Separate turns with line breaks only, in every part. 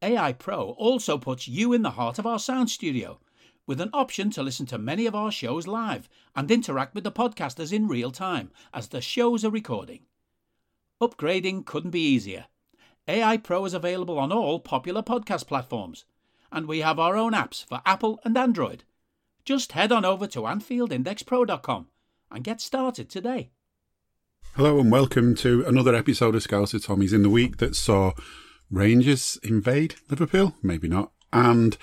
AI Pro also puts you in the heart of our sound studio with an option to listen to many of our shows live and interact with the podcasters in real time as the shows are recording. Upgrading couldn't be easier. AI Pro is available on all popular podcast platforms, and we have our own apps for Apple and Android. Just head on over to AnfieldIndexPro.com and get started today.
Hello and welcome to another episode of Scouser Tommies in the week that saw Rangers invade Liverpool, maybe not, and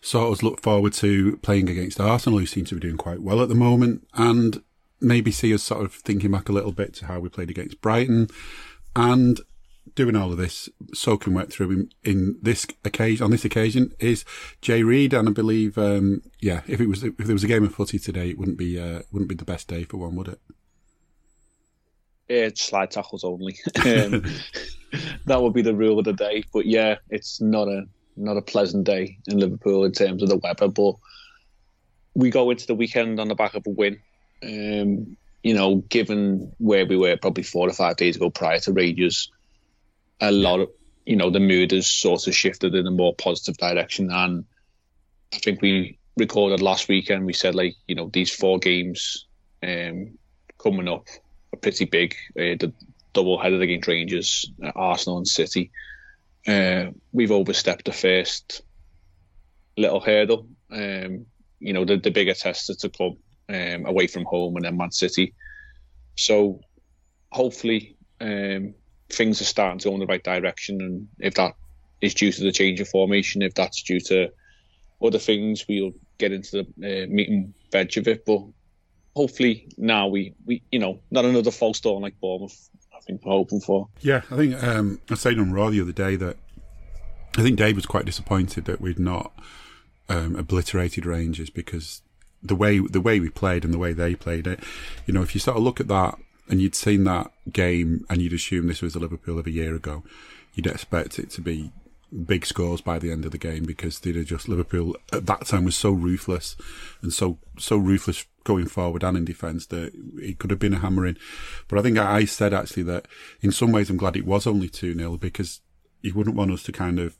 sort of look forward to playing against Arsenal, who seem to be doing quite well at the moment, and maybe see us sort of thinking back a little bit to how we played against Brighton, and doing all of this, soaking wet through in, in this occasion on this occasion is Jay Reid, and I believe, um, yeah, if it was if there was a game of footy today, it wouldn't be uh, wouldn't be the best day for one, would it?
Yeah, slide tackles only. um, that would be the rule of the day. But yeah, it's not a not a pleasant day in Liverpool in terms of the weather. But we go into the weekend on the back of a win. Um, you know, given where we were probably four or five days ago prior to Rangers, a lot of you know the mood has sort of shifted in a more positive direction. And I think we recorded last weekend. We said like you know these four games um, coming up are pretty big. Uh, the double headed against Rangers, uh, Arsenal, and City. Uh, we've overstepped the first little hurdle. Um, you know, the, the bigger test is to come um, away from home and then Man City. So hopefully um, things are starting to go in the right direction. And if that is due to the change of formation, if that's due to other things, we'll get into the uh, meat and veg of it. But hopefully now we, we you know, not another false dawn like Bournemouth Think hoping for.
Yeah, I think um, I said on Raw the other day that I think Dave was quite disappointed that we'd not um, obliterated Rangers because the way the way we played and the way they played it, you know, if you sort of look at that and you'd seen that game and you'd assume this was the Liverpool of a year ago, you'd expect it to be big scores by the end of the game because they'd just Liverpool at that time was so ruthless and so so ruthless going forward and in defence that it could have been a hammering. But I think I said actually that in some ways I'm glad it was only 2 0 because you wouldn't want us to kind of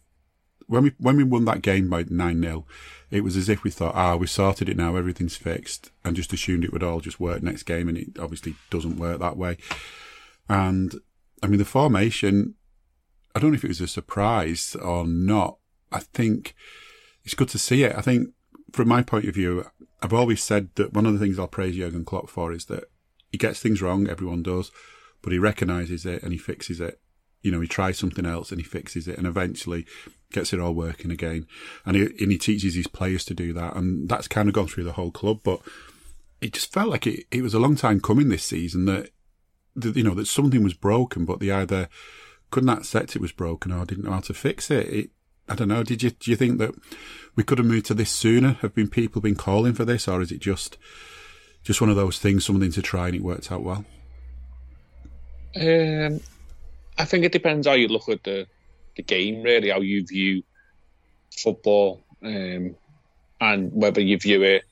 when we when we won that game by nine 0 it was as if we thought, ah, we sorted it now, everything's fixed, and just assumed it would all just work next game, and it obviously doesn't work that way. And I mean, the formation, I don't know if it was a surprise or not. I think it's good to see it. I think from my point of view, I've always said that one of the things I'll praise Jurgen Klopp for is that he gets things wrong, everyone does, but he recognises it and he fixes it. You know, he tries something else and he fixes it and eventually gets it all working again. And he, and he teaches his players to do that. And that's kind of gone through the whole club. But it just felt like it, it was a long time coming this season that, that, you know, that something was broken, but they either couldn't accept it was broken or didn't know how to fix it. it I don't know. Did you do you think that we could have moved to this sooner? Have been people been calling for this, or is it just just one of those things, something to try, and it worked out well?
Um, I think it depends how you look at the the game, really, how you view football, um, and whether you view it,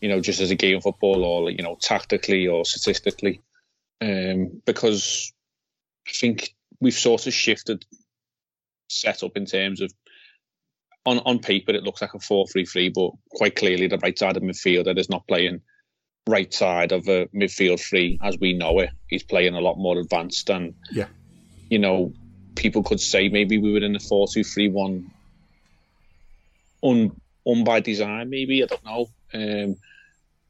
you know, just as a game of football or you know, tactically or statistically. Um, because I think we've sort of shifted set up in terms of on on paper it looks like a 4-3-3 but quite clearly the right side of midfielder is not playing right side of a midfield three as we know it. He's playing a lot more advanced and
yeah.
you know people could say maybe we were in a 4-2-3-1 un, un by design maybe I don't know um,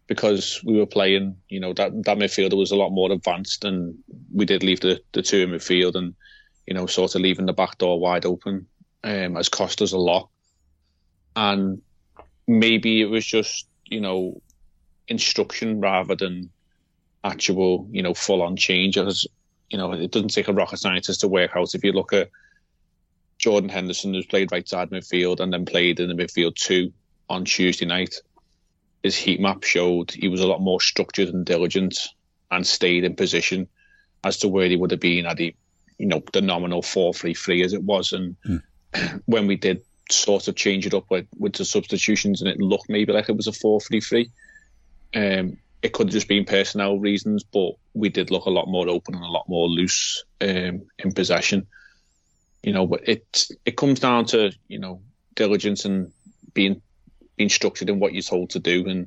because we were playing you know that that midfielder was a lot more advanced and we did leave the, the two in midfield and you know, sort of leaving the back door wide open um, has cost us a lot. And maybe it was just, you know, instruction rather than actual, you know, full on change. As you know, it doesn't take a rocket scientist to work out if you look at Jordan Henderson, who's played right side midfield and then played in the midfield two on Tuesday night, his heat map showed he was a lot more structured and diligent and stayed in position as to where he would have been had he, you know, the nominal 4 3 3 as it was. And mm. when we did sort of change it up with, with the substitutions and it looked maybe like it was a 4 3 3, um, it could have just been personnel reasons, but we did look a lot more open and a lot more loose um, in possession. You know, but it it comes down to you know diligence and being being structured in what you're told to do. And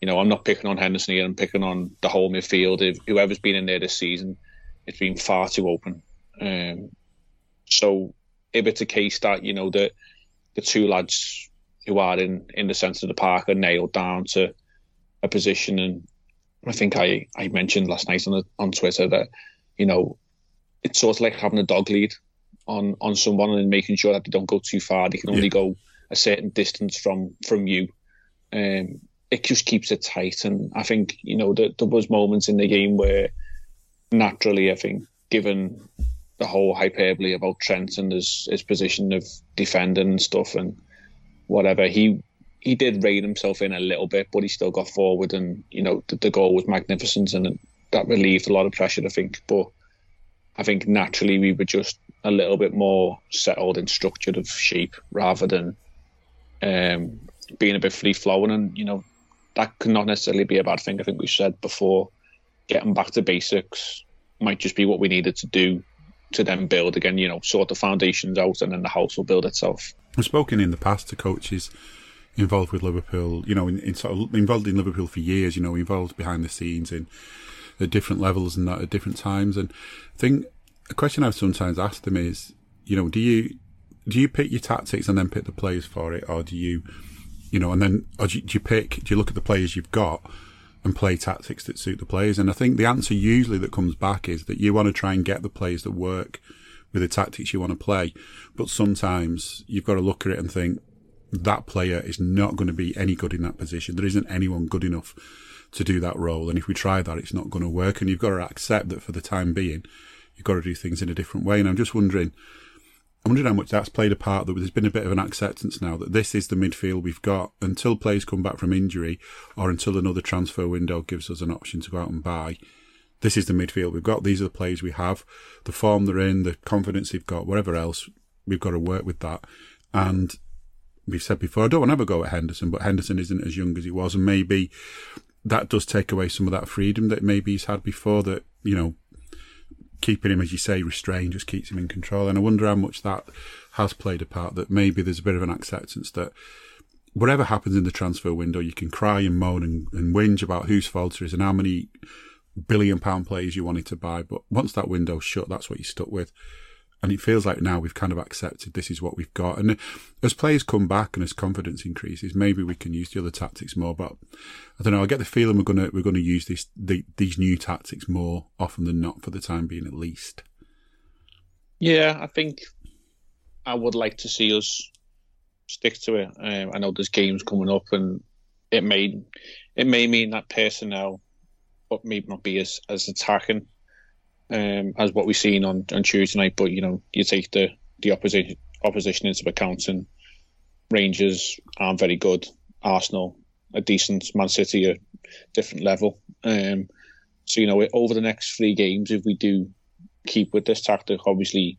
you know, I'm not picking on Henderson here. I'm picking on the whole midfield. If whoever's been in there this season, it's been far too open. Um, so if it's a case that you know the the two lads who are in in the centre of the park are nailed down to a position, and I think I I mentioned last night on the, on Twitter that you know it's sort of like having a dog lead on on someone and making sure that they don't go too far. They can only yeah. go a certain distance from from you. Um, it just keeps it tight, and I think you know there, there was moments in the game where naturally, I think, given the whole hyperbole about Trent and his his position of defending and stuff and whatever, he he did rein himself in a little bit, but he still got forward, and you know the, the goal was magnificent, and that relieved a lot of pressure, I think. But I think naturally we were just a little bit more settled and structured of shape rather than um, being a bit free flowing, and you know that could not necessarily be a bad thing. I think we said before, getting back to basics might just be what we needed to do to then build again. You know, sort the foundations out, and then the house will build itself.
I've spoken in the past to coaches involved with Liverpool. You know, in, in sort of involved in Liverpool for years. You know, involved behind the scenes in at different levels and that at different times. And I think a question I've sometimes asked them is, you know, do you do you pick your tactics and then pick the players for it, or do you, you know, and then or do you, do you pick? Do you look at the players you've got and play tactics that suit the players? And I think the answer usually that comes back is that you want to try and get the players that work with the tactics you want to play, but sometimes you've got to look at it and think that player is not going to be any good in that position. There isn't anyone good enough to do that role, and if we try that, it's not going to work. And you've got to accept that for the time being, you've got to do things in a different way. And I'm just wondering I wonder how much that's played a part. That there's been a bit of an acceptance now that this is the midfield we've got until players come back from injury or until another transfer window gives us an option to go out and buy. This is the midfield we've got. These are the players we have, the form they're in, the confidence they've got, whatever else. We've got to work with that. And we've said before, I don't want to ever go at Henderson, but Henderson isn't as young as he was, and maybe that does take away some of that freedom that maybe he's had before. That you know keeping him, as you say, restrained just keeps him in control. And I wonder how much that has played a part. That maybe there's a bit of an acceptance that whatever happens in the transfer window, you can cry and moan and, and whinge about whose fault it is and how many billion pound players you wanted to buy. But once that window's shut, that's what you're stuck with. And it feels like now we've kind of accepted this is what we've got. And as players come back and as confidence increases, maybe we can use the other tactics more. But I don't know. I get the feeling we're gonna we're gonna use this the, these new tactics more often than not for the time being, at least.
Yeah, I think I would like to see us stick to it. Um, I know there's games coming up, and it may it may mean that personnel, but maybe not be as as attacking um, as what we've seen on, on Tuesday night. But you know, you take the the opposition opposition into account, and Rangers aren't very good. Arsenal a decent, Man City a different level. Um, so you know, over the next three games, if we do keep with this tactic, obviously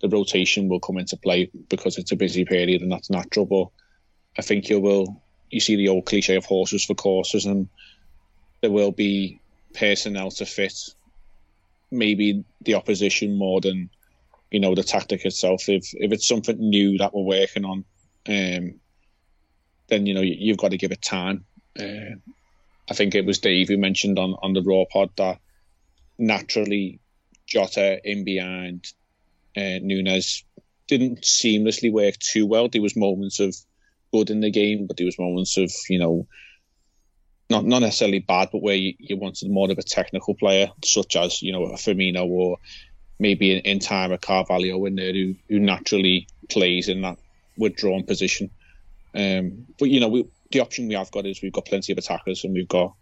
the rotation will come into play because it's a busy period and that's natural. But I think you will you see the old cliche of horses for courses, and there will be personnel to fit maybe the opposition more than you know the tactic itself. If if it's something new that we're working on, um, then you know you, have got to give it time. Uh, I think it was Dave who mentioned on on the Raw pod that naturally Jota in behind uh, Nunez didn't seamlessly work too well. There was moments of good in the game, but there was moments of you know not not necessarily bad, but where you, you wanted more of a technical player, such as you know a Firmino or maybe in, in time a Carvalho in there who, who naturally plays in that withdrawn position. Um, but you know, we, the option we have got is we've got plenty of attackers and we've got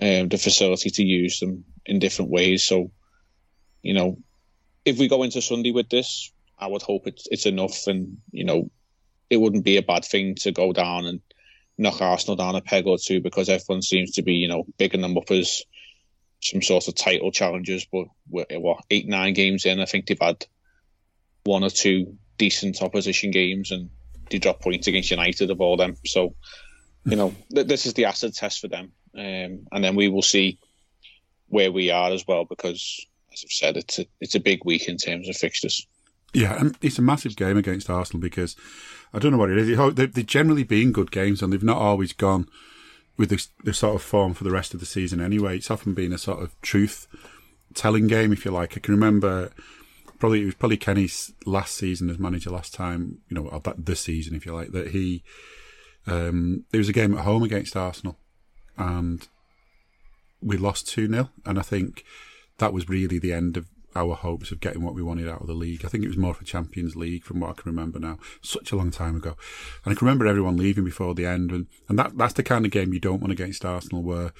um, the facility to use them in different ways. So, you know, if we go into Sunday with this, I would hope it's it's enough, and you know, it wouldn't be a bad thing to go down and knock Arsenal down a peg or two because everyone seems to be you know bigging them up as some sort of title challengers. But what eight nine games in, I think they've had one or two decent opposition games, and they drop points against United of all them. So you know, th- this is the acid test for them, um, and then we will see where we are as well because, as I've said, it's a it's a big week in terms of fixtures.
Yeah, and it's a massive game against Arsenal because I don't know what it is. They've generally been good games, and they've not always gone with the, the sort of form for the rest of the season. Anyway, it's often been a sort of truth telling game, if you like. I can remember probably it was probably Kenny's last season as manager last time, you know, that this season, if you like, that he um, there was a game at home against Arsenal, and we lost 2 0. And I think that was really the end of our hopes of getting what we wanted out of the league. I think it was more for Champions League from what I can remember now. Such a long time ago. And I can remember everyone leaving before the end. And, and that, that's the kind of game you don't want against Arsenal where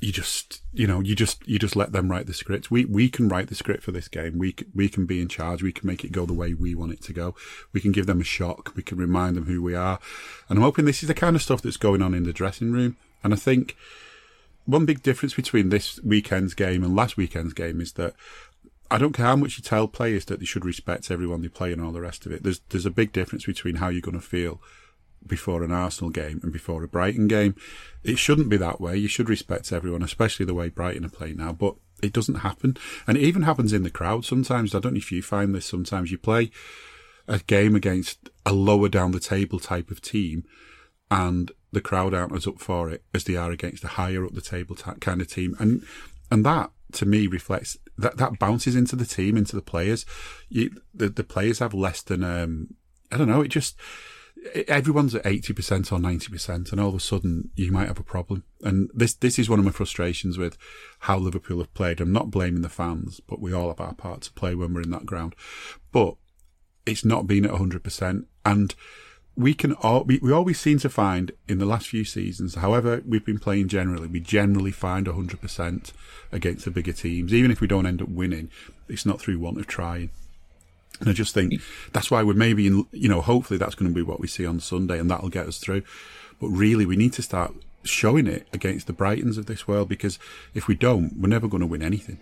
you just, you know, you just, you just let them write the script. We, we can write the script for this game. We, we can be in charge. We can make it go the way we want it to go. We can give them a shock. We can remind them who we are. And I'm hoping this is the kind of stuff that's going on in the dressing room. And I think one big difference between this weekend's game and last weekend's game is that I don't care how much you tell players that they should respect everyone they play and all the rest of it. There's, there's a big difference between how you're going to feel before an Arsenal game and before a Brighton game. It shouldn't be that way. You should respect everyone, especially the way Brighton are playing now. But it doesn't happen. And it even happens in the crowd sometimes. I don't know if you find this sometimes. You play a game against a lower down the table type of team and the crowd aren't as up for it as they are against a higher up the table kind of team. And, and that to me reflects that, that bounces into the team, into the players. You, the, the players have less than, um, I don't know, it just, everyone's at 80% or 90% and all of a sudden you might have a problem. And this, this is one of my frustrations with how Liverpool have played. I'm not blaming the fans, but we all have our part to play when we're in that ground. But it's not been at 100%. And we can all, we, we always seem to find in the last few seasons, however we've been playing generally, we generally find 100% against the bigger teams. Even if we don't end up winning, it's not through want of trying. And I just think that's why we're maybe in, you know, hopefully that's going to be what we see on Sunday and that'll get us through. But really, we need to start showing it against the Brightons of this world because if we don't, we're never going to win anything.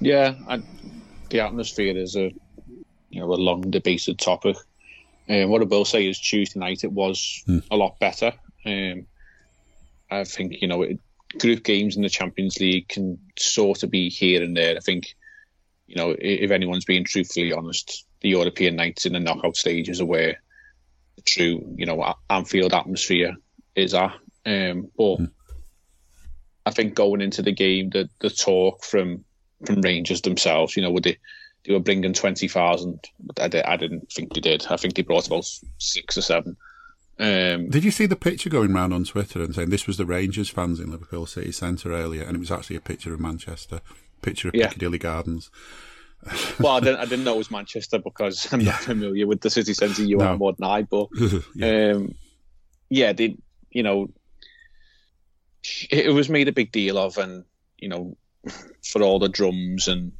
Yeah, I, the atmosphere is a, you know, a long debated topic. Um, what I will say is Tuesday night it was mm. a lot better. Um, I think you know it, group games in the Champions League can sort of be here and there. I think you know, if anyone's being truthfully honest, the European nights in the knockout stages are where the true, you know, Anfield atmosphere is at. Um, but mm. I think going into the game, the the talk from from Rangers themselves, you know, would they they were bringing twenty thousand, I, did, I didn't think they did. I think they brought about six or seven. Um,
did you see the picture going around on Twitter and saying this was the Rangers fans in Liverpool City Centre earlier, and it was actually a picture of Manchester picture of yeah. Piccadilly Gardens.
well, I didn't, I didn't know it was Manchester because I'm yeah. not familiar with the city centre you no. are more than I. But yeah. Um, yeah, they, you know, it was made a big deal of, and you know, for all the drums and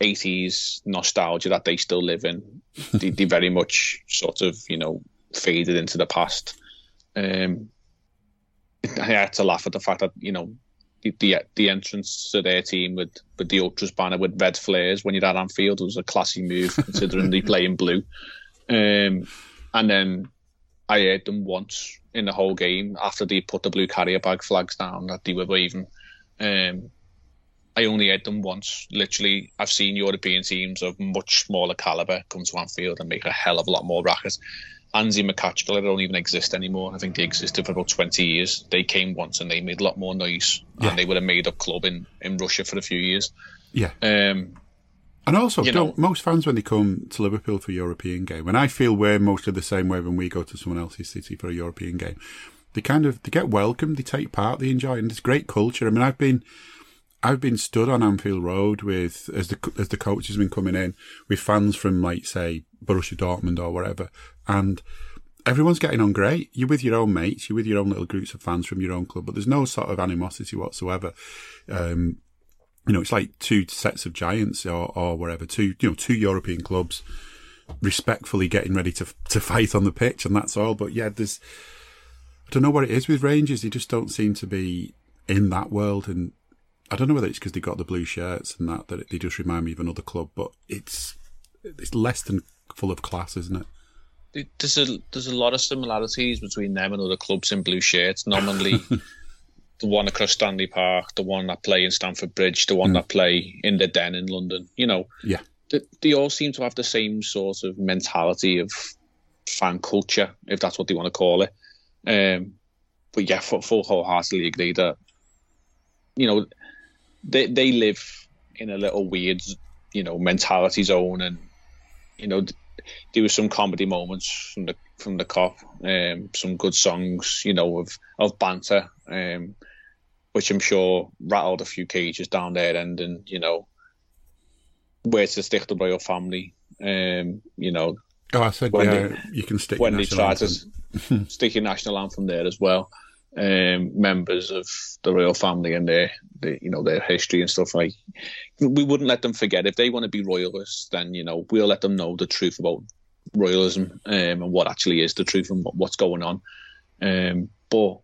80s nostalgia that they still live in, they, they very much sort of, you know, faded into the past. Um, I had to laugh at the fact that you know the, the entrance to their team with, with the Ultras banner with red flares when you're at Anfield was a classy move considering they play in blue. Um, and then I heard them once in the whole game after they put the blue carrier bag flags down that they were waving. Um, I only heard them once. Literally, I've seen European teams of much smaller caliber come to Anfield and make a hell of a lot more racket. Anzhi they don't even exist anymore. I think they existed for about 20 years. They came once and they made a lot more noise. Yeah. And they were a made up club in, in Russia for a few years.
Yeah.
Um,
and also, know, most fans, when they come to Liverpool for a European game, and I feel we're mostly the same way when we go to someone else's city for a European game, they kind of they get welcomed, they take part, they enjoy, and it's great culture. I mean, I've been I've been stood on Anfield Road with as the as the coach has been coming in with fans from like say Borussia Dortmund or whatever, and everyone's getting on great. You're with your own mates, you're with your own little groups of fans from your own club, but there's no sort of animosity whatsoever. Um, you know, it's like two sets of giants or, or wherever, two, you know, two European clubs respectfully getting ready to, to fight on the pitch and that's all. But yeah, there's, I don't know what it is with Rangers. They just don't seem to be in that world. And I don't know whether it's because they got the blue shirts and that, that they just remind me of another club, but it's, it's less than full of class, isn't it?
There's a there's a lot of similarities between them and other clubs in blue shirts. Normally, the one across Stanley Park, the one that play in Stamford Bridge, the one mm. that play in the Den in London. You know,
yeah,
they, they all seem to have the same sort of mentality of fan culture, if that's what they want to call it. Um, but yeah, full, full wholeheartedly agree that you know they they live in a little weird you know mentality zone, and you know there was some comedy moments from the from the Kop, um, some good songs, you know, of of banter. Um, which I'm sure rattled a few cages down there and and you know where to stick the your family. Um, you know,
oh, I said yeah, they, you can stick
when they try to stick your national anthem there as well. Um, members of the royal family and their, their, you know, their history and stuff like. We wouldn't let them forget if they want to be royalists. Then you know we'll let them know the truth about royalism um, and what actually is the truth and what, what's going on. Um, but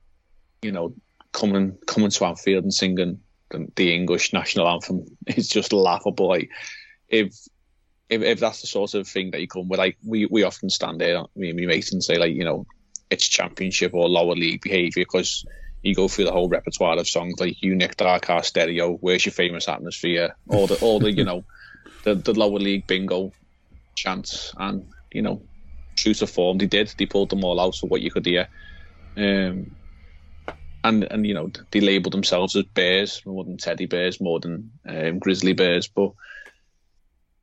you know, coming coming to Anfield and singing the, the English national anthem is just laughable. Like if if, if that's the sort of thing that you come with, like we, we often stand there, me and my mates, and say like, you know, it's championship or lower league behaviour because you go through the whole repertoire of songs like "You Nicked Our Car Stereo," "Where's Your Famous Atmosphere," all the all the you know, the the lower league bingo chants, and you know, true to form, they did. They pulled them all out for what you could hear. Um, and and you know they label themselves as bears more than teddy bears, more than um, grizzly bears. But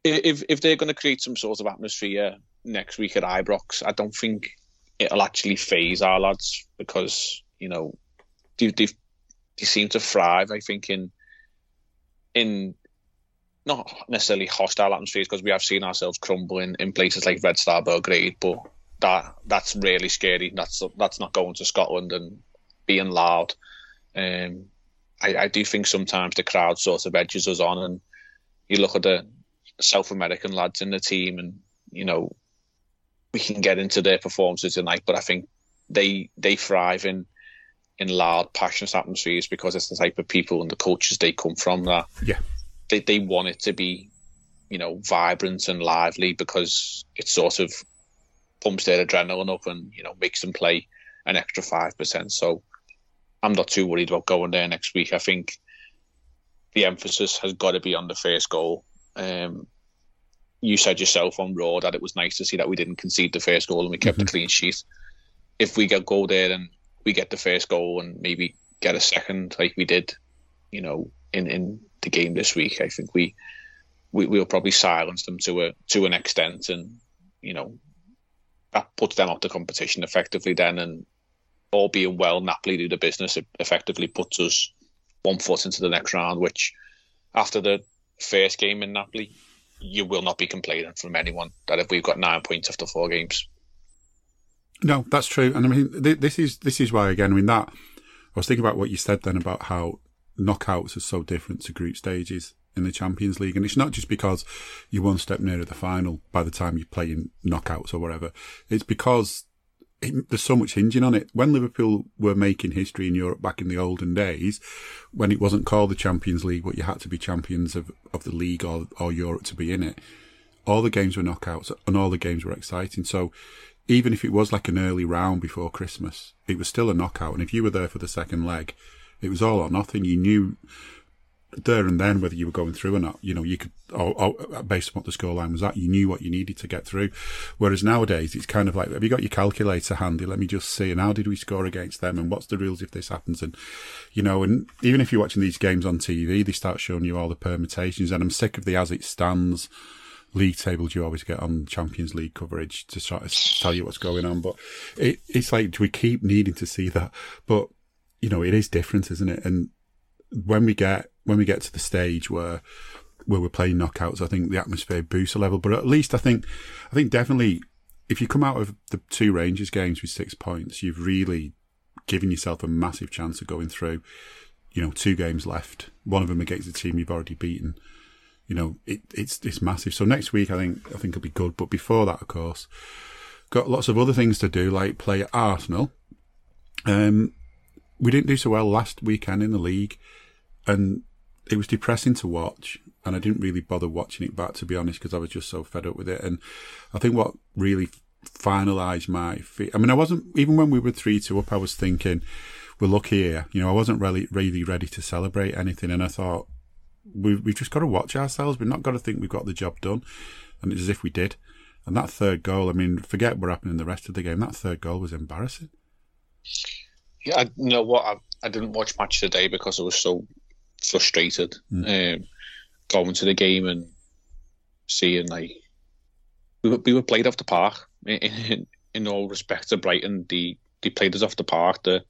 if if they're going to create some sort of atmosphere next week at Ibrox, I don't think it'll actually phase our lads because you know they they they seem to thrive. I think in in not necessarily hostile atmospheres because we have seen ourselves crumble in, in places like Red Star Belgrade, but that that's really scary. That's that's not going to Scotland and being loud. Um, I, I do think sometimes the crowd sort of edges us on, and you look at the South American lads in the team, and you know we can get into their performances tonight, but I think they they thrive in in loud, passionate atmospheres because it's the type of people and the cultures they come from that
yeah
they they want it to be you know vibrant and lively because it sort of pumps their adrenaline up and you know makes them play an extra five percent. So I'm not too worried about going there next week. I think the emphasis has got to be on the first goal. Um, you said yourself on Raw that it was nice to see that we didn't concede the first goal and we kept mm-hmm. a clean sheet. If we get go there and we get the first goal and maybe get a second like we did, you know, in, in the game this week, I think we, we will probably silence them to a to an extent, and you know that puts them out the competition effectively. Then, and all being well, Napoli do the business. It effectively puts us one foot into the next round, which after the first game in Napoli, you will not be complaining from anyone that if we've got nine points after four games.
No, that's true, and I mean this is this is why again. I mean that I was thinking about what you said then about how knockouts are so different to group stages in the Champions League, and it's not just because you're one step nearer the final by the time you're playing knockouts or whatever. It's because there's so much hinging on it. When Liverpool were making history in Europe back in the olden days, when it wasn't called the Champions League, but you had to be champions of, of the league or, or Europe to be in it, all the games were knockouts and all the games were exciting. So even if it was like an early round before Christmas, it was still a knockout. And if you were there for the second leg, it was all or nothing. You knew there and then whether you were going through or not. You know, you could, or, or based on what the scoreline was at, you knew what you needed to get through. Whereas nowadays, it's kind of like, have you got your calculator handy? Let me just see. And how did we score against them? And what's the rules if this happens? And, you know, and even if you're watching these games on TV, they start showing you all the permutations. And I'm sick of the as it stands league tables you always get on Champions League coverage to try to tell you what's going on. But it, it's like, do we keep needing to see that? But, you know, it is different, isn't it? And when we get when we get to the stage where where we're playing knockouts, I think the atmosphere boosts a level. But at least I think I think definitely if you come out of the two Rangers games with six points, you've really given yourself a massive chance of going through. you know, two games left. One of them against the team you've already beaten. You know, it, it's it's massive. So next week, I think I think it'll be good. But before that, of course, got lots of other things to do, like play at Arsenal. Um, we didn't do so well last weekend in the league, and it was depressing to watch. And I didn't really bother watching it back, to be honest, because I was just so fed up with it. And I think what really finalised my feet. I mean, I wasn't even when we were three two up. I was thinking, "Well, look here." You know, I wasn't really really ready to celebrate anything, and I thought we've we've just got to watch ourselves. We've not got to think we've got the job done, and it's as if we did. And that third goal, I mean, forget what happened in the rest of the game. That third goal was embarrassing.
Yeah, I, you know what? I, I didn't watch match today because I was so frustrated mm. um, going to the game and seeing like we were, we were played off the park in, in, in all respects to Brighton. They they played us off the park. The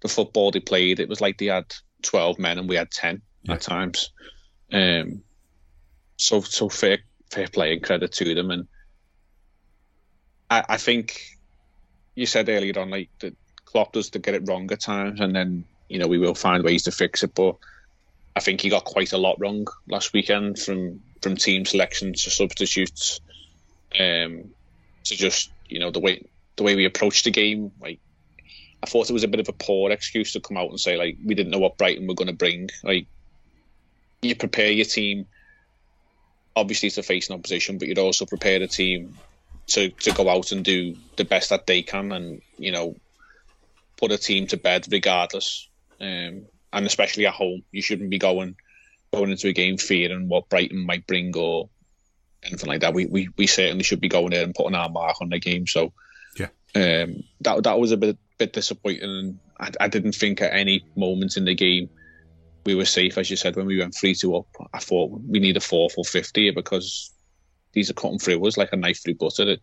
the football they played, it was like they had twelve men and we had ten yeah. at times. Um, so so fair fair play and credit to them. And I, I think you said earlier on like that Klopp does to get it wrong at times, and then you know we will find ways to fix it. But I think he got quite a lot wrong last weekend from from team selection to substitutes, um, to just you know the way the way we approached the game. Like I thought it was a bit of a poor excuse to come out and say like we didn't know what Brighton were going to bring. Like you prepare your team obviously to face an opposition, but you'd also prepare the team to to go out and do the best that they can, and you know put a team to bed regardless. Um, and especially at home, you shouldn't be going going into a game fearing what Brighton might bring or anything like that. We we, we certainly should be going there and putting our mark on the game. So
yeah,
um, that that was a bit bit disappointing. I, I didn't think at any moment in the game we were safe, as you said, when we went three two up. I thought we need a fourth or fifth here because these are cutting through us like a knife through butter. It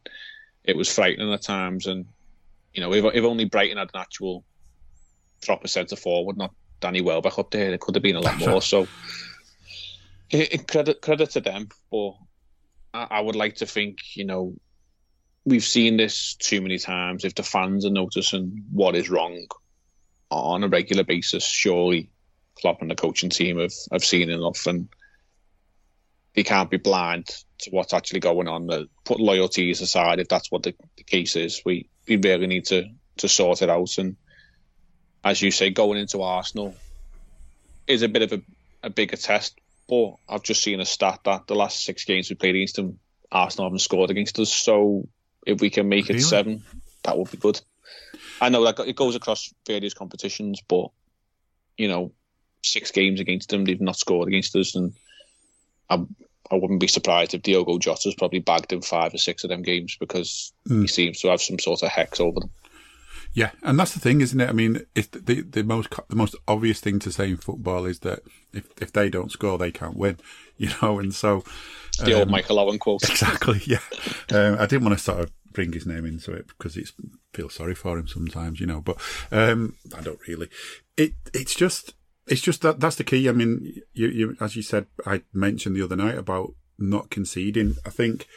it was frightening at times, and you know if if only Brighton had an actual proper centre forward, not Danny Welbeck up there, it could have been a lot more. So credit credit to them, but I, I would like to think you know we've seen this too many times. If the fans are noticing what is wrong on a regular basis, surely Klopp and the coaching team have, have seen enough and they can't be blind to what's actually going on. Put loyalties aside if that's what the, the case is. We we really need to to sort it out. And as you say, going into Arsenal is a bit of a, a bigger test. But I've just seen a stat that the last six games we played against them, Arsenal haven't scored against us. So if we can make really? it seven, that would be good. I know that it goes across various competitions, but you know, six games against them, they've not scored against us, and I, I wouldn't be surprised if Diogo Jota's probably bagged in five or six of them games because mm. he seems to have some sort of hex over them.
Yeah, and that's the thing, isn't it? I mean, it's the the most the most obvious thing to say in football is that if if they don't score, they can't win. You know, and so
the um, old Michael Owen quote.
Exactly. Yeah, um, I didn't want to sort of bring his name into it because it's feel sorry for him sometimes, you know. But um, I don't really. It it's just it's just that that's the key. I mean, you, you as you said, I mentioned the other night about not conceding. I think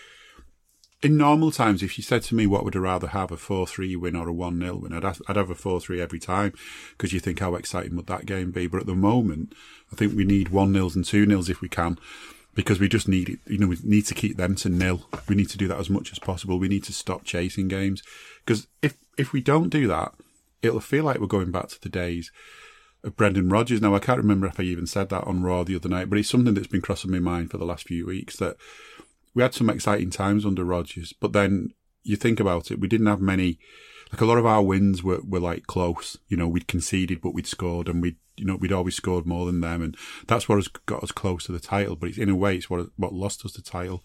in normal times, if you said to me, what would I rather have, a 4 3 win or a 1 0 win, I'd, I'd have a 4 3 every time because you think, how exciting would that game be? But at the moment, I think we need 1 0s and 2 0s if we can because we just need, it. you know, we need to keep them to nil. We need to do that as much as possible. We need to stop chasing games because if, if we don't do that, it'll feel like we're going back to the days of Brendan Rodgers. Now, I can't remember if I even said that on Raw the other night, but it's something that's been crossing my mind for the last few weeks that we had some exciting times under Rodgers, but then you think about it, we didn't have many. Like a lot of our wins were, were like close. You know, we'd conceded, but we'd scored, and we'd you know we'd always scored more than them, and that's what has got us close to the title. But it's, in a way, it's what what lost us the title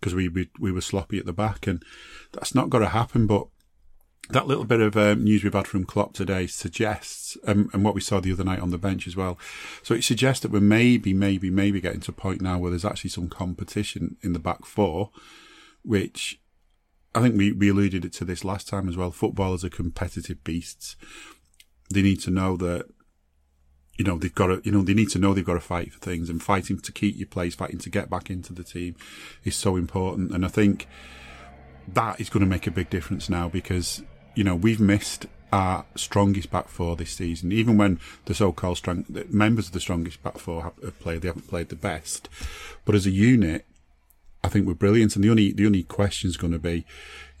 because we, we we were sloppy at the back, and that's not going to happen. But that little bit of um, news we've had from Klopp today suggests, um, and what we saw the other night on the bench as well. So it suggests that we're maybe, maybe, maybe getting to a point now where there's actually some competition in the back four, which I think we, we alluded it to this last time as well. Footballers are competitive beasts. They need to know that, you know, they've got to, you know, they need to know they've got to fight for things and fighting to keep your place, fighting to get back into the team is so important. And I think that is going to make a big difference now because you know, we've missed our strongest back four this season. Even when the so-called strong members of the strongest back four have, have played, they haven't played the best. But as a unit, I think we're brilliant. And the only the only question is going to be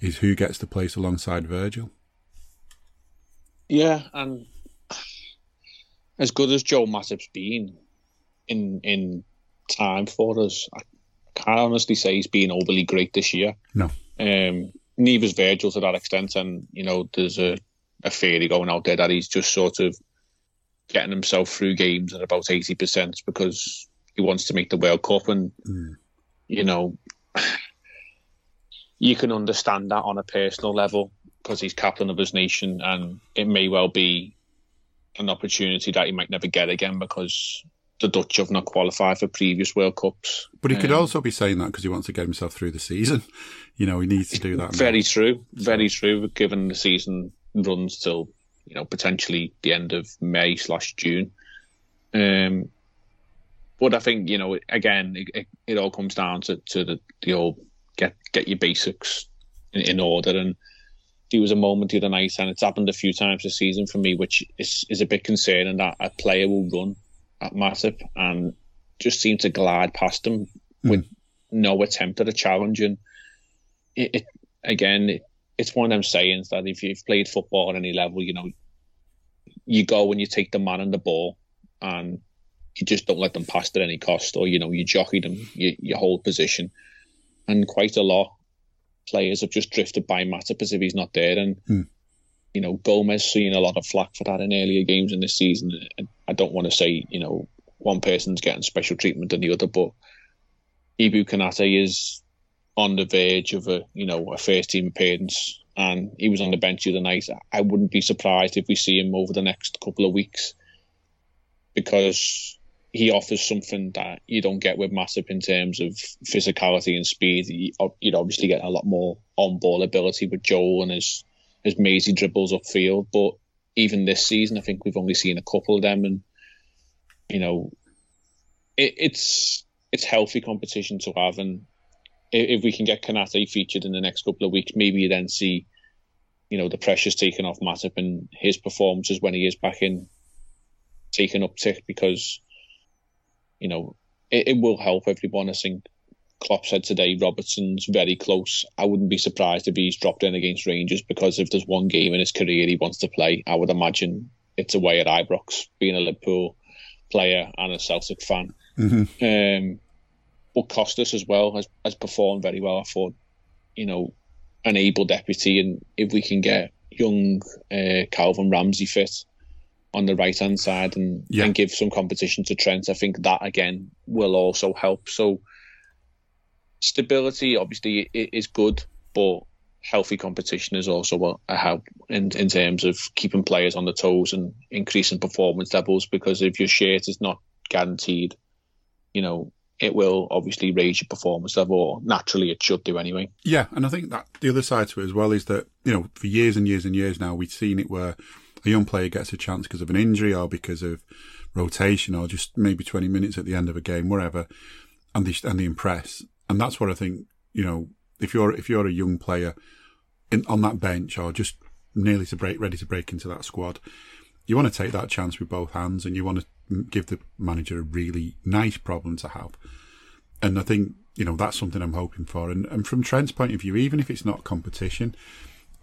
is who gets the place alongside Virgil.
Yeah, and as good as Joe Matip's been in in time for us, I can't honestly say he's been overly great this year.
No.
Um, neither's Virgil to that extent, and you know there's a, a theory going out there that he's just sort of getting himself through games at about eighty percent because he wants to make the World Cup, and
Mm.
you know you can understand that on a personal level because he's captain of his nation, and it may well be an opportunity that he might never get again because the Dutch have not qualified for previous World Cups.
But he could
Um,
also be saying that because he wants to get himself through the season. You know, he needs to do that. now.
Very true. Very true. Given the season runs till you know potentially the end of May slash June. Um, but I think you know again it, it, it all comes down to, to the the old get get your basics in, in order and. There was a moment the other night, and it's happened a few times this season for me, which is, is a bit concerning that a player will run at Matip and just seem to glide past him with no attempt at a challenge. And it, it again, it, it's one of them sayings that if you've played football at any level, you know, you go and you take the man and the ball, and you just don't let them pass at any cost, or you know, you jockey them, you, you hold position, and quite a lot players have just drifted by Matip as if he's not there, and
Hmm.
You know, Gomez seen a lot of flack for that in earlier games in this season. And I don't want to say you know one person's getting special treatment than the other, but Ibou Konate is on the verge of a you know a first team appearance, and he was on the bench the other night. I wouldn't be surprised if we see him over the next couple of weeks because he offers something that you don't get with Matip in terms of physicality and speed. You- You'd obviously get a lot more on ball ability with Joel and his his mazy dribbles upfield, but even this season, I think we've only seen a couple of them, and you know, it, it's it's healthy competition to have, and if, if we can get Konate featured in the next couple of weeks, maybe you then see, you know, the pressure's taken off Matip and his performances when he is back in, take an uptick because, you know, it, it will help everyone. I think Klopp said today Robertson's very close. I wouldn't be surprised if he's dropped in against Rangers because if there's one game in his career he wants to play, I would imagine it's away at Ibrox, being a Liverpool player and a Celtic fan. Um, but Costas as well has, has performed very well. I thought, you know, an able deputy, and if we can get young uh, Calvin Ramsey fit on the right hand side and,
Yeah.
and give some competition to Trent, I think that again will also help. So stability obviously is good, but healthy competition is also a, help in, in terms of keeping players on the toes and increasing performance levels. Because if your shirt is not guaranteed, you know, it will obviously raise your performance level, or naturally it should do anyway.
Yeah, and I think that the other side to it as well is that you know for years and years and years now we've seen it where a young player gets a chance because of an injury or because of rotation or just maybe twenty minutes at the end of a game, wherever, and they and they impress, and that's what I think. You know, if you're if you're a young player in on that bench or just nearly to break ready to break into that squad, you want to take that chance with both hands, and you want to give the manager a really nice problem to have. And I think, you know, that's something I'm hoping for. And, and from Trent's point of view, even if it's not competition,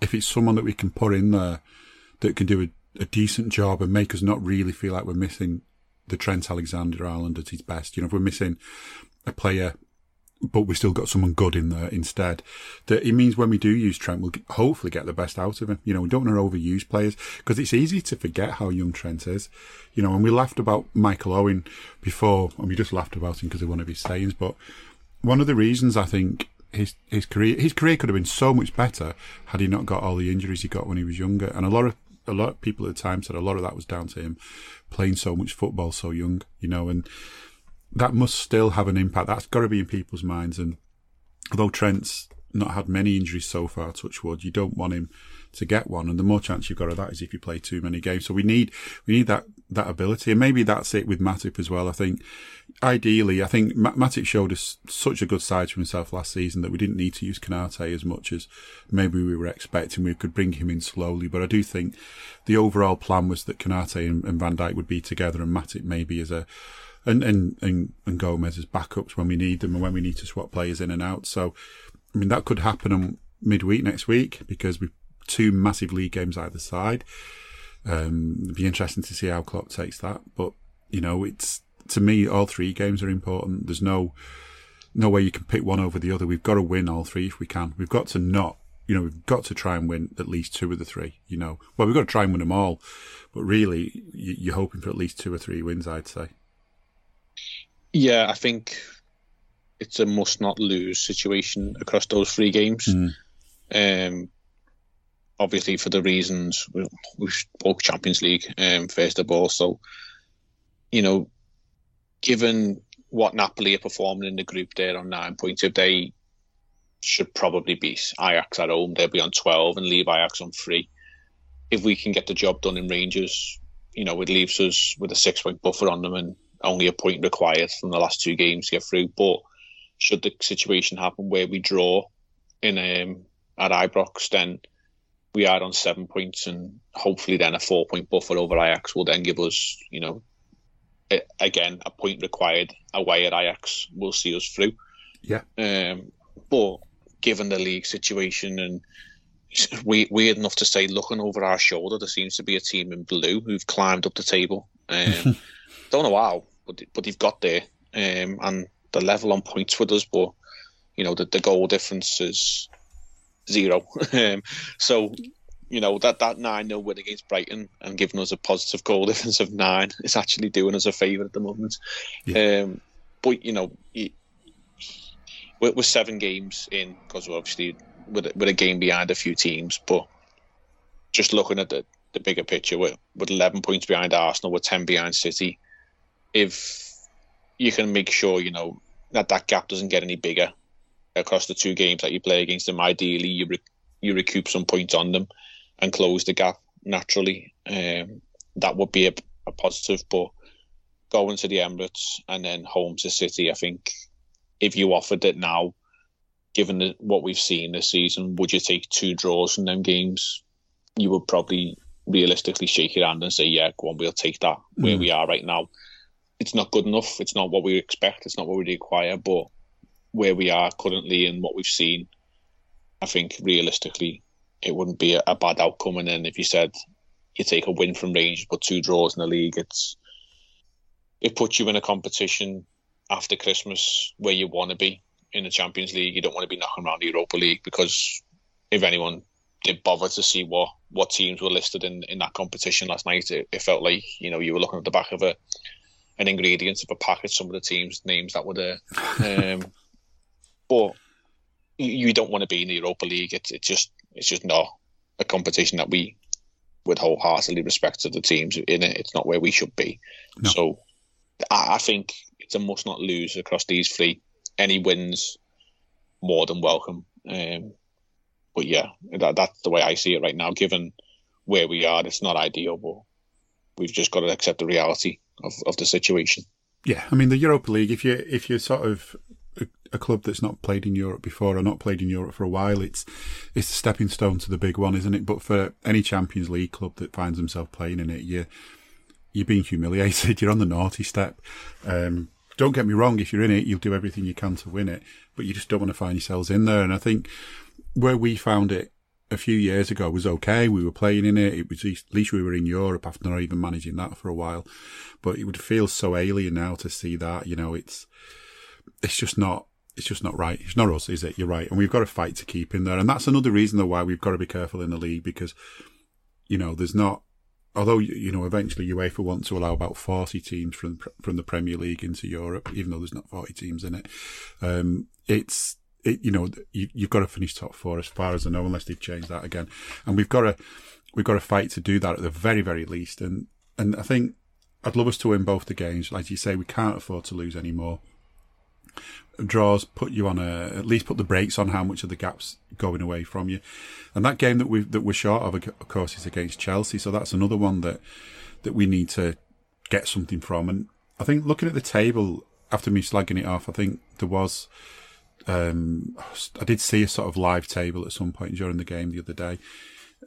if it's someone that we can put in there that can do a, a decent job and make us not really feel like we're missing the Trent Alexander-Arnold at his best, you know, if we're missing a player, but we still got someone good in there instead, that it means when we do use Trent, we'll hopefully get the best out of him. You know, we don't want to overuse players because it's easy to forget how young Trent is. You know, and we laughed about Michael Owen before, and we just laughed about him because of one of his sayings, but one of the reasons I think his his career his career could have been so much better had he not got all the injuries he got when he was younger. And a lot of a lot of people at the time said a lot of that was down to him playing so much football so young, you know, and that must still have an impact. That's got to be in people's minds. And although Trent's not had many injuries so far. Touch wood. You don't want him to get one, and the more chance you've got of that is if you play too many games. So we need we need that that ability, and maybe that's it with Matip as well. I think ideally, I think Matip showed us such a good side to himself last season that we didn't need to use Konate as much as maybe we were expecting. We could bring him in slowly, but I do think the overall plan was that Konate and, and Van Dijk would be together, and Matip maybe as a and, and, and, and Gomez as backups when we need them and when we need to swap players in and out. So, I mean, that could happen on midweek next week because we've two massive league games either side. Um, it'd be interesting to see how Klopp takes that. But, you know, it's, to me, all three games are important. There's no, no way you can pick one over the other. We've got to win all three if we can. We've got to not, you know, we've got to try and win at least two of the three, you know. Well, we've got to try and win them all. But really, you're hoping for at least two or three wins, I'd say.
Yeah, I think it's a must not lose situation across those three games. Mm. Um, obviously, for the reasons we, we spoke Champions League um, first of all. So, you know, given what Napoli are performing in the group there on nine points, if they should probably beat Ajax at home, they'll be on 12 and leave Ajax on three. If we can get the job done in Rangers, you know, it leaves us with a six point buffer on them and only a point required from the last two games to get through. But should the situation happen where we draw in um, at Ibrox, then we are on seven points, and hopefully then a four point buffer over Ajax will then give us, you know, a, again a point required away at Ajax will see us through.
Yeah.
Um, but given the league situation and we weird enough to say, looking over our shoulder, there seems to be a team in blue who've climbed up the table. Um, don't know how, but but they've got there, um, and the level on points with us, but you know the, the goal difference is zero. um, so you know that that nine 0 win against Brighton and giving us a positive goal difference of nine is actually doing us a favour at the moment. Yeah. Um, but you know, we're, we're seven games in because we're obviously with a, with a game behind a few teams, but just looking at the, the bigger picture, with with eleven points behind Arsenal, we're ten behind City. If you can make sure you know that that gap doesn't get any bigger across the two games that you play against them. Ideally, you re- you recoup some points on them and close the gap naturally. Um, that would be a, a positive, but going to the Emirates and then home to City, I think if you offered it now, given the, what we've seen this season, would you take two draws from them games? You would probably realistically shake your hand and say, "Yeah, go on, we'll take that." Where mm. we are right now, it's not good enough. It's not what we expect. It's not what we require. But where we are currently and what we've seen, I think realistically, it wouldn't be a, a bad outcome. And then if you said you take a win from Rangers but two draws in the league, it's it puts you in a competition after Christmas where you want to be in the Champions League. You don't want to be knocking around the Europa League because if anyone did bother to see what what teams were listed in in that competition last night, it, it felt like you know you were looking at the back of a an ingredients of a package. Some of the teams' names that were there, um, but you, don't want to be in the Europa League. It's it's just it's just not a competition that we would wholeheartedly respect to the teams in it. It's not where we should be. No. So I, I think it's a must not lose across these three. Any wins more than welcome. Um, but yeah, that, that's the way I see it right now. Given where we are, it's not ideal, but we've just got to accept the reality of, of the situation.
Yeah, I mean the Europa League. If you if you're sort of a, a, club that's not played in Europe before or not played in Europe for a while, it's it's a stepping stone to the big one, isn't it? But for any Champions League club that finds themselves playing in it, you you're being humiliated. You're on the naughty step. Um, don't get me wrong. If you're in it, you'll do everything you can to win it, but you just don't want to find yourselves in there. And I think where we found it a few years ago was okay. We were playing in it. It was at least we were in Europe after not even managing that for a while. But it would feel so alien now to see that. You know, it's it's just not it's just not right. It's not us, is it? You're right, and we've got to fight to keep in there. And that's another reason though why we've got to be careful in the league because you know there's not. Although you know, eventually UEFA wants to allow about forty teams from from the Premier League into Europe, even though there's not forty teams in it. Um, it's it, you know, you, have got to finish top four as far as I know, unless they've changed that again. And we've got to, we've got to fight to do that at the very, very least. And, and I think I'd love us to win both the games. Like you say, we can't afford to lose anymore. draws put you on a at least put the brakes on how much of the gaps going away from you. And that game that we that we're short of, of course, is against Chelsea. So that's another one that that we need to get something from. And I think looking at the table after me slagging it off, I think there was. Um, I did see a sort of live table at some point during the game the other day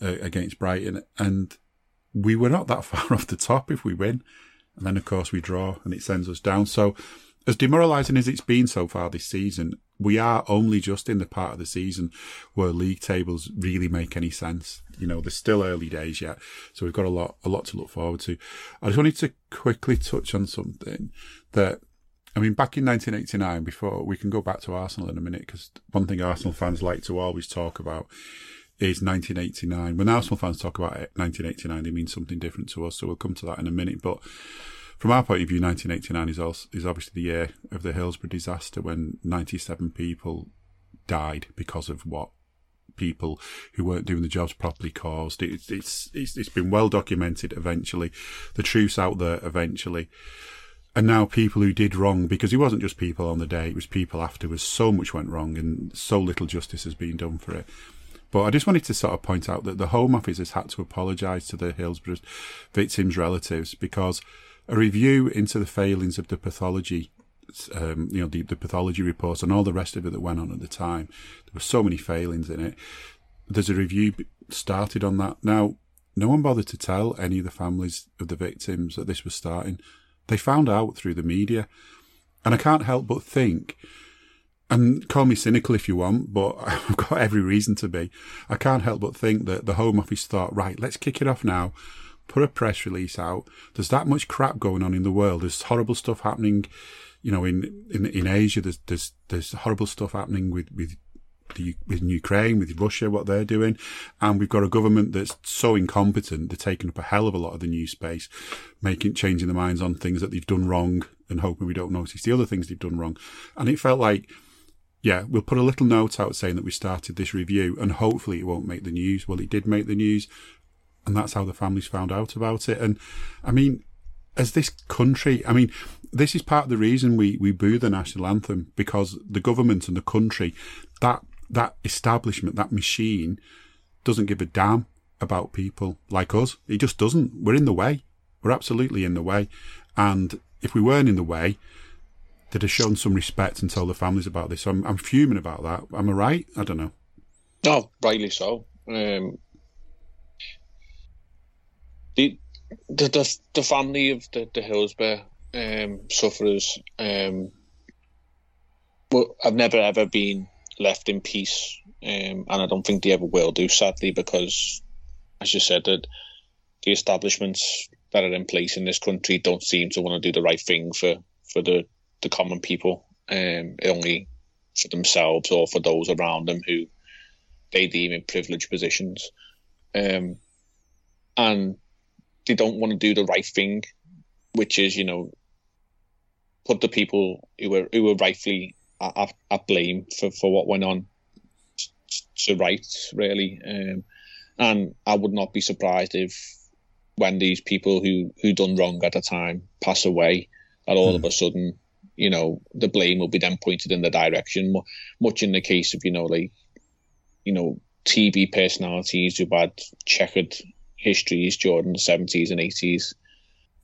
uh, against Brighton, and we were not that far off the top if we win. And then, of course, we draw and it sends us down. So as demoralising as it's been so far this season, we are only just in the part of the season where league tables really make any sense. You know, there's still early days yet, so we've got a lot, a lot to look forward to. I just wanted to quickly touch on something that, I mean, back in 1989, before we can go back to Arsenal in a minute, because one thing Arsenal fans like to always talk about is 1989. When Arsenal fans talk about 1989, they mean something different to us, so we'll come to that in a minute, but from our point of view, 1989 is also, is obviously the year of the Hillsborough disaster when 97 people died because of what people who weren't doing the jobs properly caused. It's it's it's, it's been well documented. Eventually, the truth's out there. Eventually. And now people who did wrong, because it wasn't just people on the day, it was people afterwards. So much went wrong and so little justice has been done for it. But I just wanted to sort of point out that the Home Office has had to apologise to the Hillsborough victims' relatives because a review into the failings of the pathology, um, you know, the, the pathology reports and all the rest of it that went on at the time. There were so many failings in it. There's a review started on that. Now, no one bothered to tell any of the families of the victims that this was starting. They found out through the media. And I can't help but think, and call me cynical if you want, but I've got every reason to be. I can't help but think that the Home Office thought, right, let's kick it off now put a press release out. There's that much crap going on in the world. There's horrible stuff happening, you know, in, in, in Asia. There's, there's, there's horrible stuff happening with, with, the, with Ukraine, with Russia, what they're doing. And we've got a government that's so incompetent. They're taking up a hell of a lot of the news space, making, changing their minds on things that they've done wrong and hoping we don't notice the other things they've done wrong. And it felt like, yeah, we'll put a little note out saying that we started this review and hopefully it won't make the news. Well, it did make the news and that's how the families found out about it. And I mean, as this country, I mean, this is part of the reason we, we boo the national anthem because the government and the country, that that establishment, that machine, doesn't give a damn about people like us. It just doesn't. We're in the way. We're absolutely in the way. And if we weren't in the way, they'd have shown some respect and told the families about this. So I'm, I'm fuming about that. Am I right? I don't know.
No, rightly so. Um, the the the, the family of the, the Hillsborough um, sufferers um, well, I've never ever been left in peace, um, and I don't think they ever will do, sadly, because, as you said, that the establishments that are in place in this country don't seem to want to do the right thing for, for the, the common people, um, only for themselves or for those around them who they deem in privileged positions. Um, and they don't want to do the right thing, which is you know put the people who were who were rightfully at, at blame for, for what went on to right really. Um, and I would not be surprised if when these people who who done wrong at the time pass away, that all of hmm. a sudden, you know, the blame will be then pointed in the direction. Much in the case of you know like, you know, TV personalities who've had checkered histories during the 70s and 80s.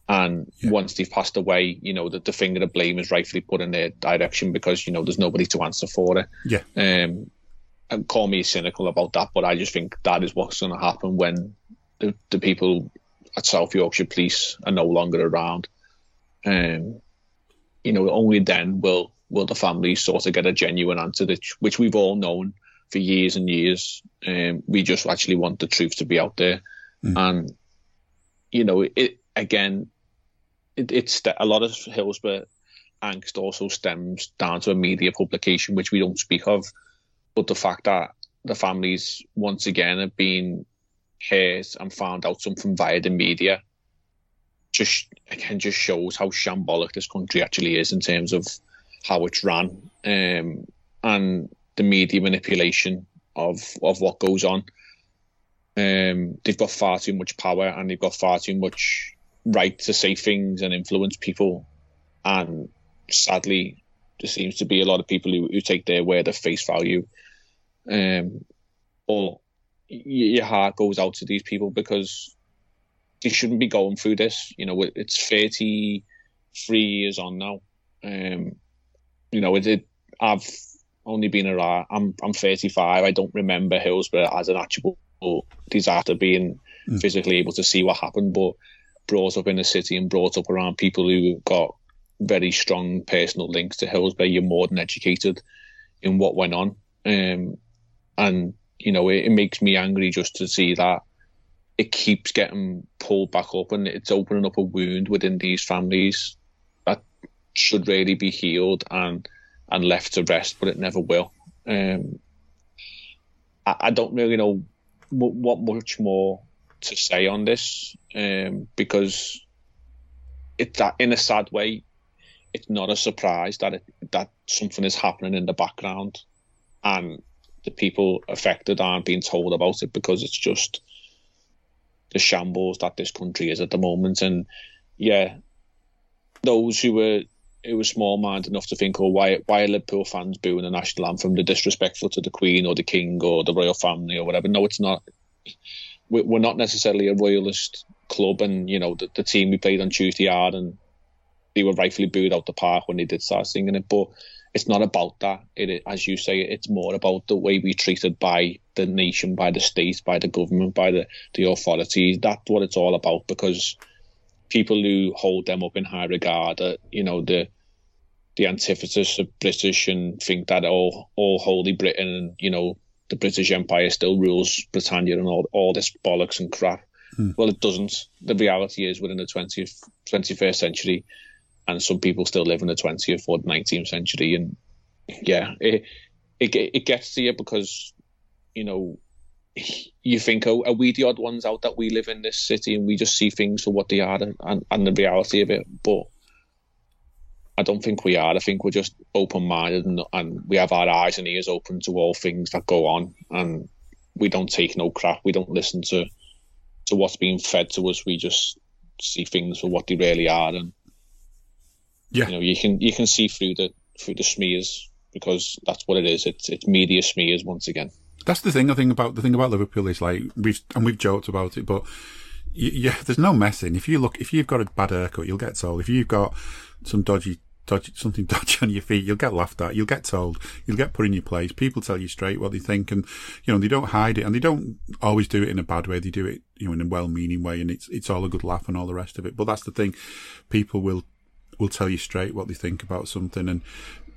And yeah. once they've passed away, you know, that the finger of blame is rightfully put in their direction because, you know, there's nobody to answer for it.
Yeah.
Um, and call me cynical about that, but I just think that is what's going to happen when the, the people at South Yorkshire Police are no longer around. Um, you know, only then will will the families sort of get a genuine answer, that, which we've all known for years and years. Um, we just actually want the truth to be out there. Mm. And, you know, it again, it, it's a lot of Hillsborough angst also stems down to a media publication, which we don't speak of. But the fact that the families once again have been heard and found out something via the media just again just shows how shambolic this country actually is in terms of how it's run um, and the media manipulation of of what goes on. Um, they've got far too much power and they've got far too much right to say things and influence people. And sadly, there seems to be a lot of people who, who take their word at face value. Um, or your heart goes out to these people because they shouldn't be going through this. You know, it's 33 years on now. Um, you know, it, it, I've only been around, I'm, I'm 35. I don't remember Hillsborough as an actual disaster being mm. physically able to see what happened, but brought up in the city and brought up around people who got very strong personal links to Hillsborough. You're more than educated in what went on. Um, and, you know, it, it makes me angry just to see that it keeps getting pulled back up and it's opening up a wound within these families that should really be healed and and left to rest, but it never will. Um, I, I, don't really know what, what, much more to say on this um, because it's that in a sad way, it's not a surprise that it, that something is happening in the background, and the people affected aren't being told about it because it's just the shambles that this country is at the moment. And yeah, those who were who were small minded enough to think, oh, why why are Liverpool fans booing the national anthem? They're disrespectful to the Queen or the King or the royal family or whatever. No, it's not. We're not necessarily a royalist club, and you know the, the team we played on Tuesday are, and they were rightfully booed out the park when they did start singing it. But it's not about that. It, as you say, it's more about the way we're treated by the nation, by the state, by the government, by the, the authorities. That's what it's all about because people who hold them up in high regard are, you know, the the antithesis of British and think that all all holy Britain and, you know, the British Empire still rules Britannia and all all this bollocks and crap. Hmm. Well, it doesn't. The reality is, within the 20th, 21st century, and some people still live in the 20th or 19th century. And yeah, it, it, it gets to you because, you know, you think, oh, are we the odd ones out that we live in this city and we just see things for what they are and, and the reality of it? But I don't think we are. I think we're just open minded and, and we have our eyes and ears open to all things that go on and we don't take no crap. We don't listen to to what's being fed to us. We just see things for what they really are and
yeah.
You know, you can you can see through the through the smears because that's what it is. It's it's media smears once again.
That's the thing. I think about the thing about Liverpool is like we've and we've joked about it, but yeah, there's no messing. If you look, if you've got a bad haircut, you'll get told. If you've got some dodgy, dodgy something dodgy on your feet, you'll get laughed at. You'll get told. You'll get put in your place. People tell you straight what they think, and you know they don't hide it, and they don't always do it in a bad way. They do it, you know, in a well-meaning way, and it's it's all a good laugh and all the rest of it. But that's the thing. People will will tell you straight what they think about something, and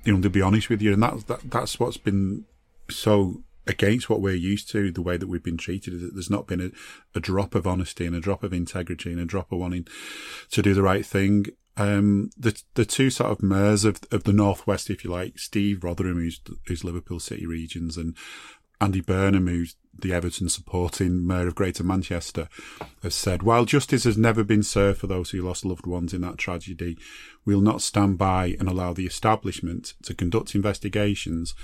you know they'll be honest with you, and that's that, that's what's been so against what we're used to, the way that we've been treated. Is that there's not been a, a drop of honesty and a drop of integrity and a drop of wanting to do the right thing. Um, the the two sort of mayors of of the northwest, if you like, Steve Rotheram, who's who's Liverpool City Regions, and Andy Burnham, who's the Everton supporting Mayor of Greater Manchester, has said, while justice has never been served for those who lost loved ones in that tragedy, we'll not stand by and allow the establishment to conduct investigations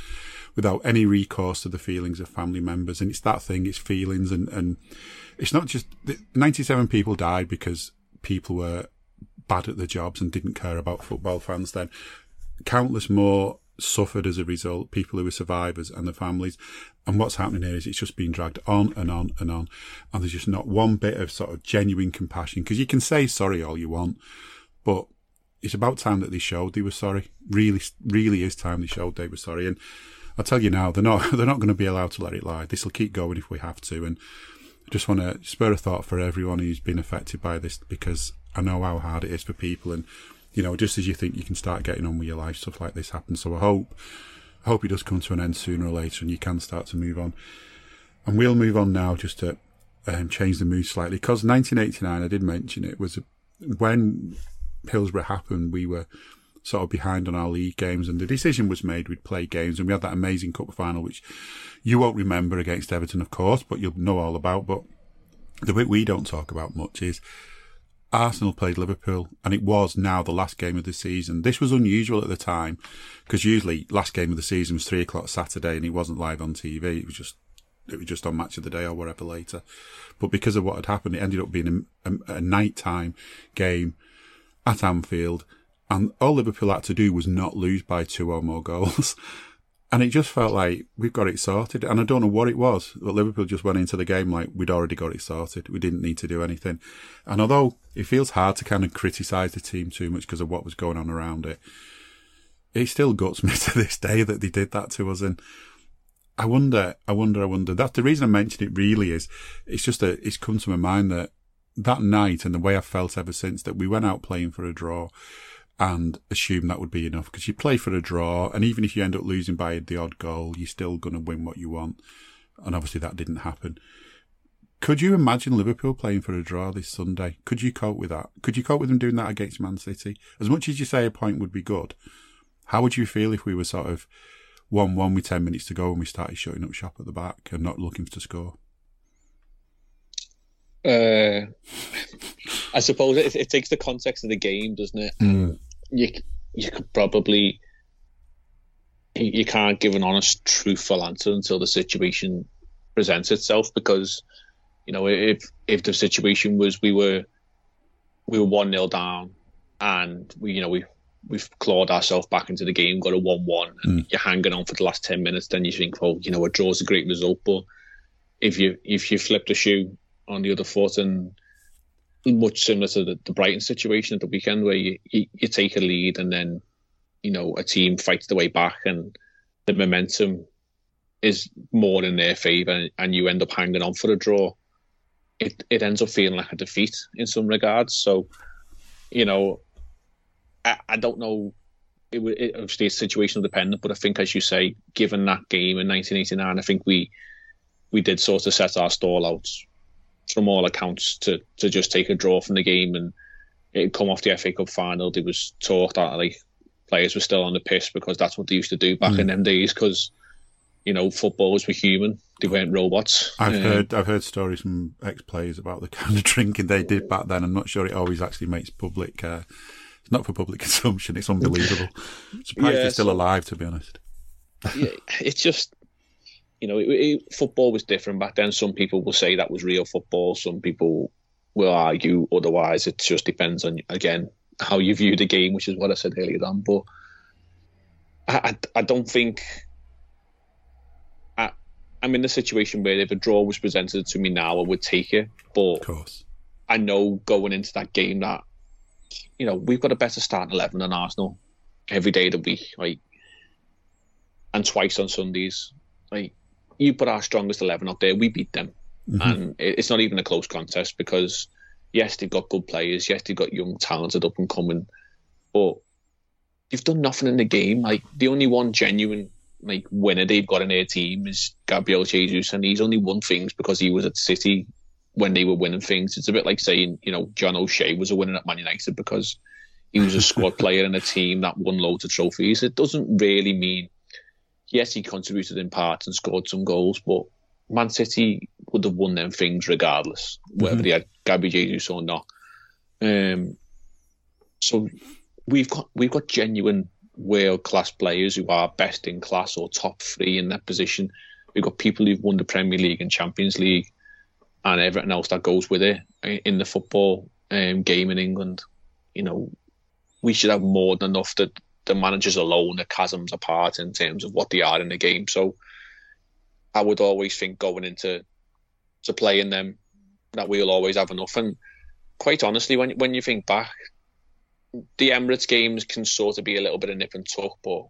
without any recourse to the feelings of family members. And it's that thing, it's feelings and, and it's not just 97 people died because people were bad at their jobs and didn't care about football fans then. Countless more suffered as a result, people who were survivors and their families. And what's happening here is it's just being dragged on and on and on. And there's just not one bit of sort of genuine compassion because you can say sorry all you want, but it's about time that they showed they were sorry. Really, really is time they showed they were sorry. And I'll tell you now, they're not, they're not going to be allowed to let it lie. This will keep going if we have to. And I just want to spur a thought for everyone who's been affected by this because I know how hard it is for people and you know, just as you think you can start getting on with your life, stuff like this happens. So I hope, I hope it does come to an end sooner or later, and you can start to move on. And we'll move on now, just to um, change the mood slightly, because 1989, I did mention it was a, when Hillsborough happened, we were sort of behind on our league games, and the decision was made we'd play games, and we had that amazing cup final, which you won't remember against Everton, of course, but you'll know all about. But the bit we don't talk about much is Arsenal played Liverpool, and it was now the last game of the season. This was unusual at the time because usually last game of the season was three o'clock Saturday, and it wasn't live on TV. It was just it was just on Match of the Day or whatever later. But because of what had happened, it ended up being a, a, a nighttime game at Anfield, and all Liverpool had to do was not lose by two or more goals. And it just felt like we've got it sorted. And I don't know what it was, but Liverpool just went into the game like we'd already got it sorted. We didn't need to do anything. And although it feels hard to kind of criticise the team too much because of what was going on around it, it still guts me to this day that they did that to us. And I wonder, I wonder, I wonder. That's the reason I mentioned it really is it's just that it's come to my mind that that night and the way I've felt ever since that we went out playing for a draw and assume that would be enough because you play for a draw, and even if you end up losing by the odd goal, you're still going to win what you want. And obviously, that didn't happen. Could you imagine Liverpool playing for a draw this Sunday? Could you cope with that? Could you cope with them doing that against Man City? As much as you say a point would be good, how would you feel if we were sort of 1 1 with 10 minutes to go and we started shutting up shop at the back and not looking to score?
Uh, I suppose it, it, takes the context of the game, doesn't it?
Mm.
You you could probably you can't give an honest, truthful answer until the situation presents itself. Because you know, if if the situation was we were we were one 0 down, and we you know we we've clawed ourselves back into the game, got a one one, and mm. you're hanging on for the last ten minutes, then you think, well, you know, a draw's a great result, but if you if you flip the shoe on the other foot and much similar to the, the Brighton situation at the weekend where you, you, you take a lead and then you know a team fights the way back and the momentum is more in their favour and you end up hanging on for a draw. It it ends up feeling like a defeat in some regards. So you know I, I don't know. It, it obviously it's situational dependent but I think as you say given that game in 1989 I think we we did sort of set our stall out from all accounts to to just take a draw from the game and it come off the FA Cup final. There was talk that like players were still on the piss because that's what they used to do back mm. in them days. Because you know, footballers were human; they weren't robots.
I've um, heard I've heard stories from ex players about the kind of drinking they did back then. I'm not sure it always actually makes public. Uh, it's not for public consumption. It's unbelievable. Surprised yeah, they're still so, alive, to be honest.
yeah, it's just you know, it, it, football was different back then. Some people will say that was real football. Some people will argue otherwise. It just depends on again how you view the game, which is what I said earlier on. But I, I, I don't think I, I'm in a situation where if a draw was presented to me now, I would take it. But
of course,
I know going into that game that you know we've got a better starting eleven than Arsenal every day of the week, like, and twice on Sundays, like you put our strongest 11 up there, we beat them. Mm-hmm. And it's not even a close contest because, yes, they've got good players. Yes, they've got young, talented, up and coming. But they've done nothing in the game. Like, the only one genuine like winner they've got in their team is Gabriel Jesus, and he's only won things because he was at City when they were winning things. It's a bit like saying, you know, John O'Shea was a winner at Man United because he was a squad player in a team that won loads of trophies. It doesn't really mean yes, he contributed in part and scored some goals, but Man City would have won them things regardless, whether mm-hmm. they had Gabby Jesus or not. Um, so we've got we've got genuine world class players who are best in class or top three in that position. We've got people who've won the Premier League and Champions League and everything else that goes with it in the football um, game in England. You know, we should have more than enough to the managers alone are chasms apart in terms of what they are in the game. So I would always think going into to playing them that we'll always have enough. And quite honestly, when when you think back, the Emirates games can sort of be a little bit of nip and tuck, but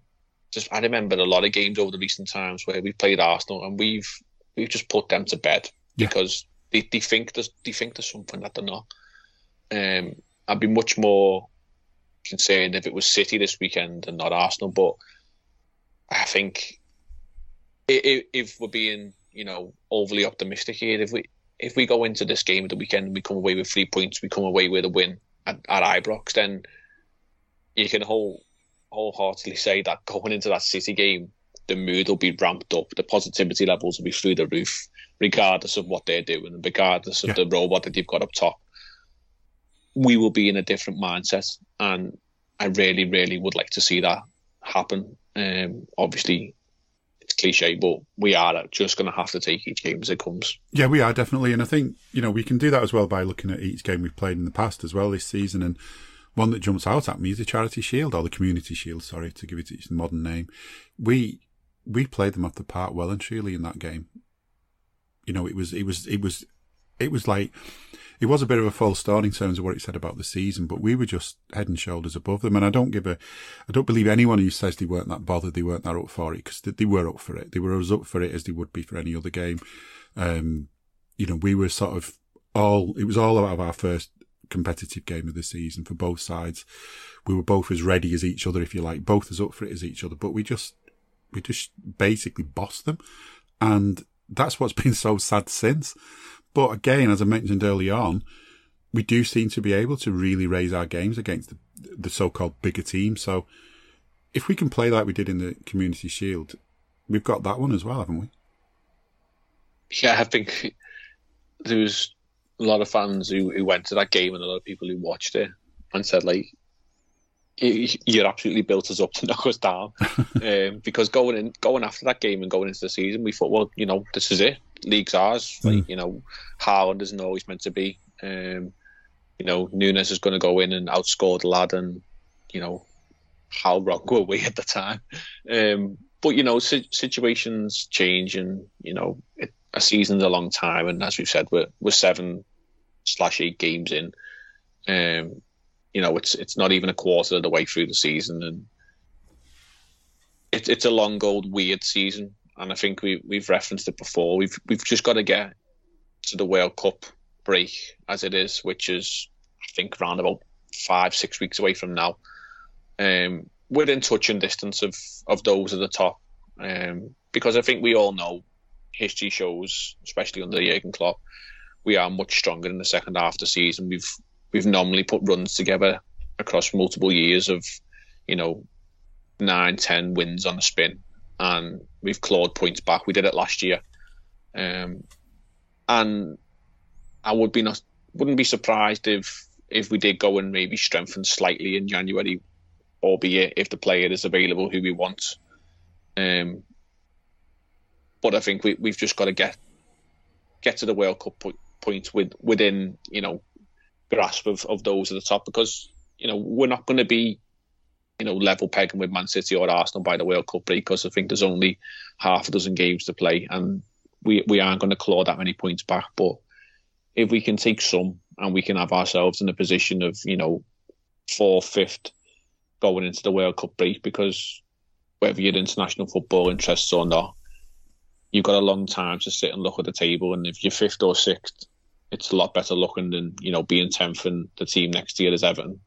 just I remember a lot of games over the recent times where we played Arsenal and we've we've just put them to bed yeah. because they, they think there's they think there's something that they're not. Um, I'd be much more concerned if it was City this weekend and not Arsenal. But I think if, if we're being, you know, overly optimistic here, if we if we go into this game at the weekend and we come away with three points, we come away with a win at, at Ibrox, then you can whole wholeheartedly say that going into that City game, the mood will be ramped up, the positivity levels will be through the roof, regardless of what they're doing, regardless of yeah. the robot that they've got up top we will be in a different mindset, and I really, really would like to see that happen. Um, obviously, it's cliche, but we are just going to have to take each game as it comes.
Yeah, we are definitely, and I think you know we can do that as well by looking at each game we've played in the past as well this season, and one that jumps out at me is the Charity Shield or the Community Shield. Sorry to give it its modern name. We we played them off the park well and truly in that game. You know, it was it was it was it was like it was a bit of a false start in terms of what it said about the season, but we were just head and shoulders above them. And I don't give a, I don't believe anyone who says they weren't that bothered, they weren't that up for it because they were up for it. They were as up for it as they would be for any other game. Um, you know, we were sort of all, it was all about our first competitive game of the season for both sides. We were both as ready as each other, if you like, both as up for it as each other, but we just, we just basically bossed them. And that's what's been so sad since. But again, as I mentioned early on, we do seem to be able to really raise our games against the, the so-called bigger team. So if we can play like we did in the Community Shield, we've got that one as well, haven't we?
Yeah, I think there was a lot of fans who, who went to that game and a lot of people who watched it and said like, "You're absolutely built us up to knock us down." um, because going in, going after that game and going into the season, we thought, well, you know, this is it. League's ours. Mm. Like, you know, Haaland isn't always meant to be. Um, you know, Núñez is going to go in and outscore the lad, and you know, how wrong were we at the time? Um, but you know, si- situations change, and you know, it, a season's a long time, and as we've said, we're we're seven slash eight games in. Um, you know, it's it's not even a quarter of the way through the season, and it's it's a long, old, weird season. And I think we we've referenced it before. We've we've just got to get to the World Cup break as it is, which is I think around about five six weeks away from now. Um, within touching distance of of those at the top, um, because I think we all know history shows, especially under Jurgen Klopp, we are much stronger in the second half of the season. We've we've normally put runs together across multiple years of, you know, nine, ten wins on the spin, and we've clawed points back. We did it last year, um, and I would be not wouldn't be surprised if if we did go and maybe strengthen slightly in January, albeit if the player is available who we want. Um, but I think we we've just got to get get to the World Cup point with within you know grasp of, of those at the top because you know we're not going to be you know level pegging with Man City or Arsenal by the World Cup break because I think there's only half a dozen games to play and we we aren't going to claw that many points back. But if we can take some and we can have ourselves in a position of you know fourth, fifth going into the World Cup break because whether you're international football interests or not, you've got a long time to sit and look at the table. And if you're fifth or sixth, it's a lot better looking than you know being tenth and the team next year is Everton.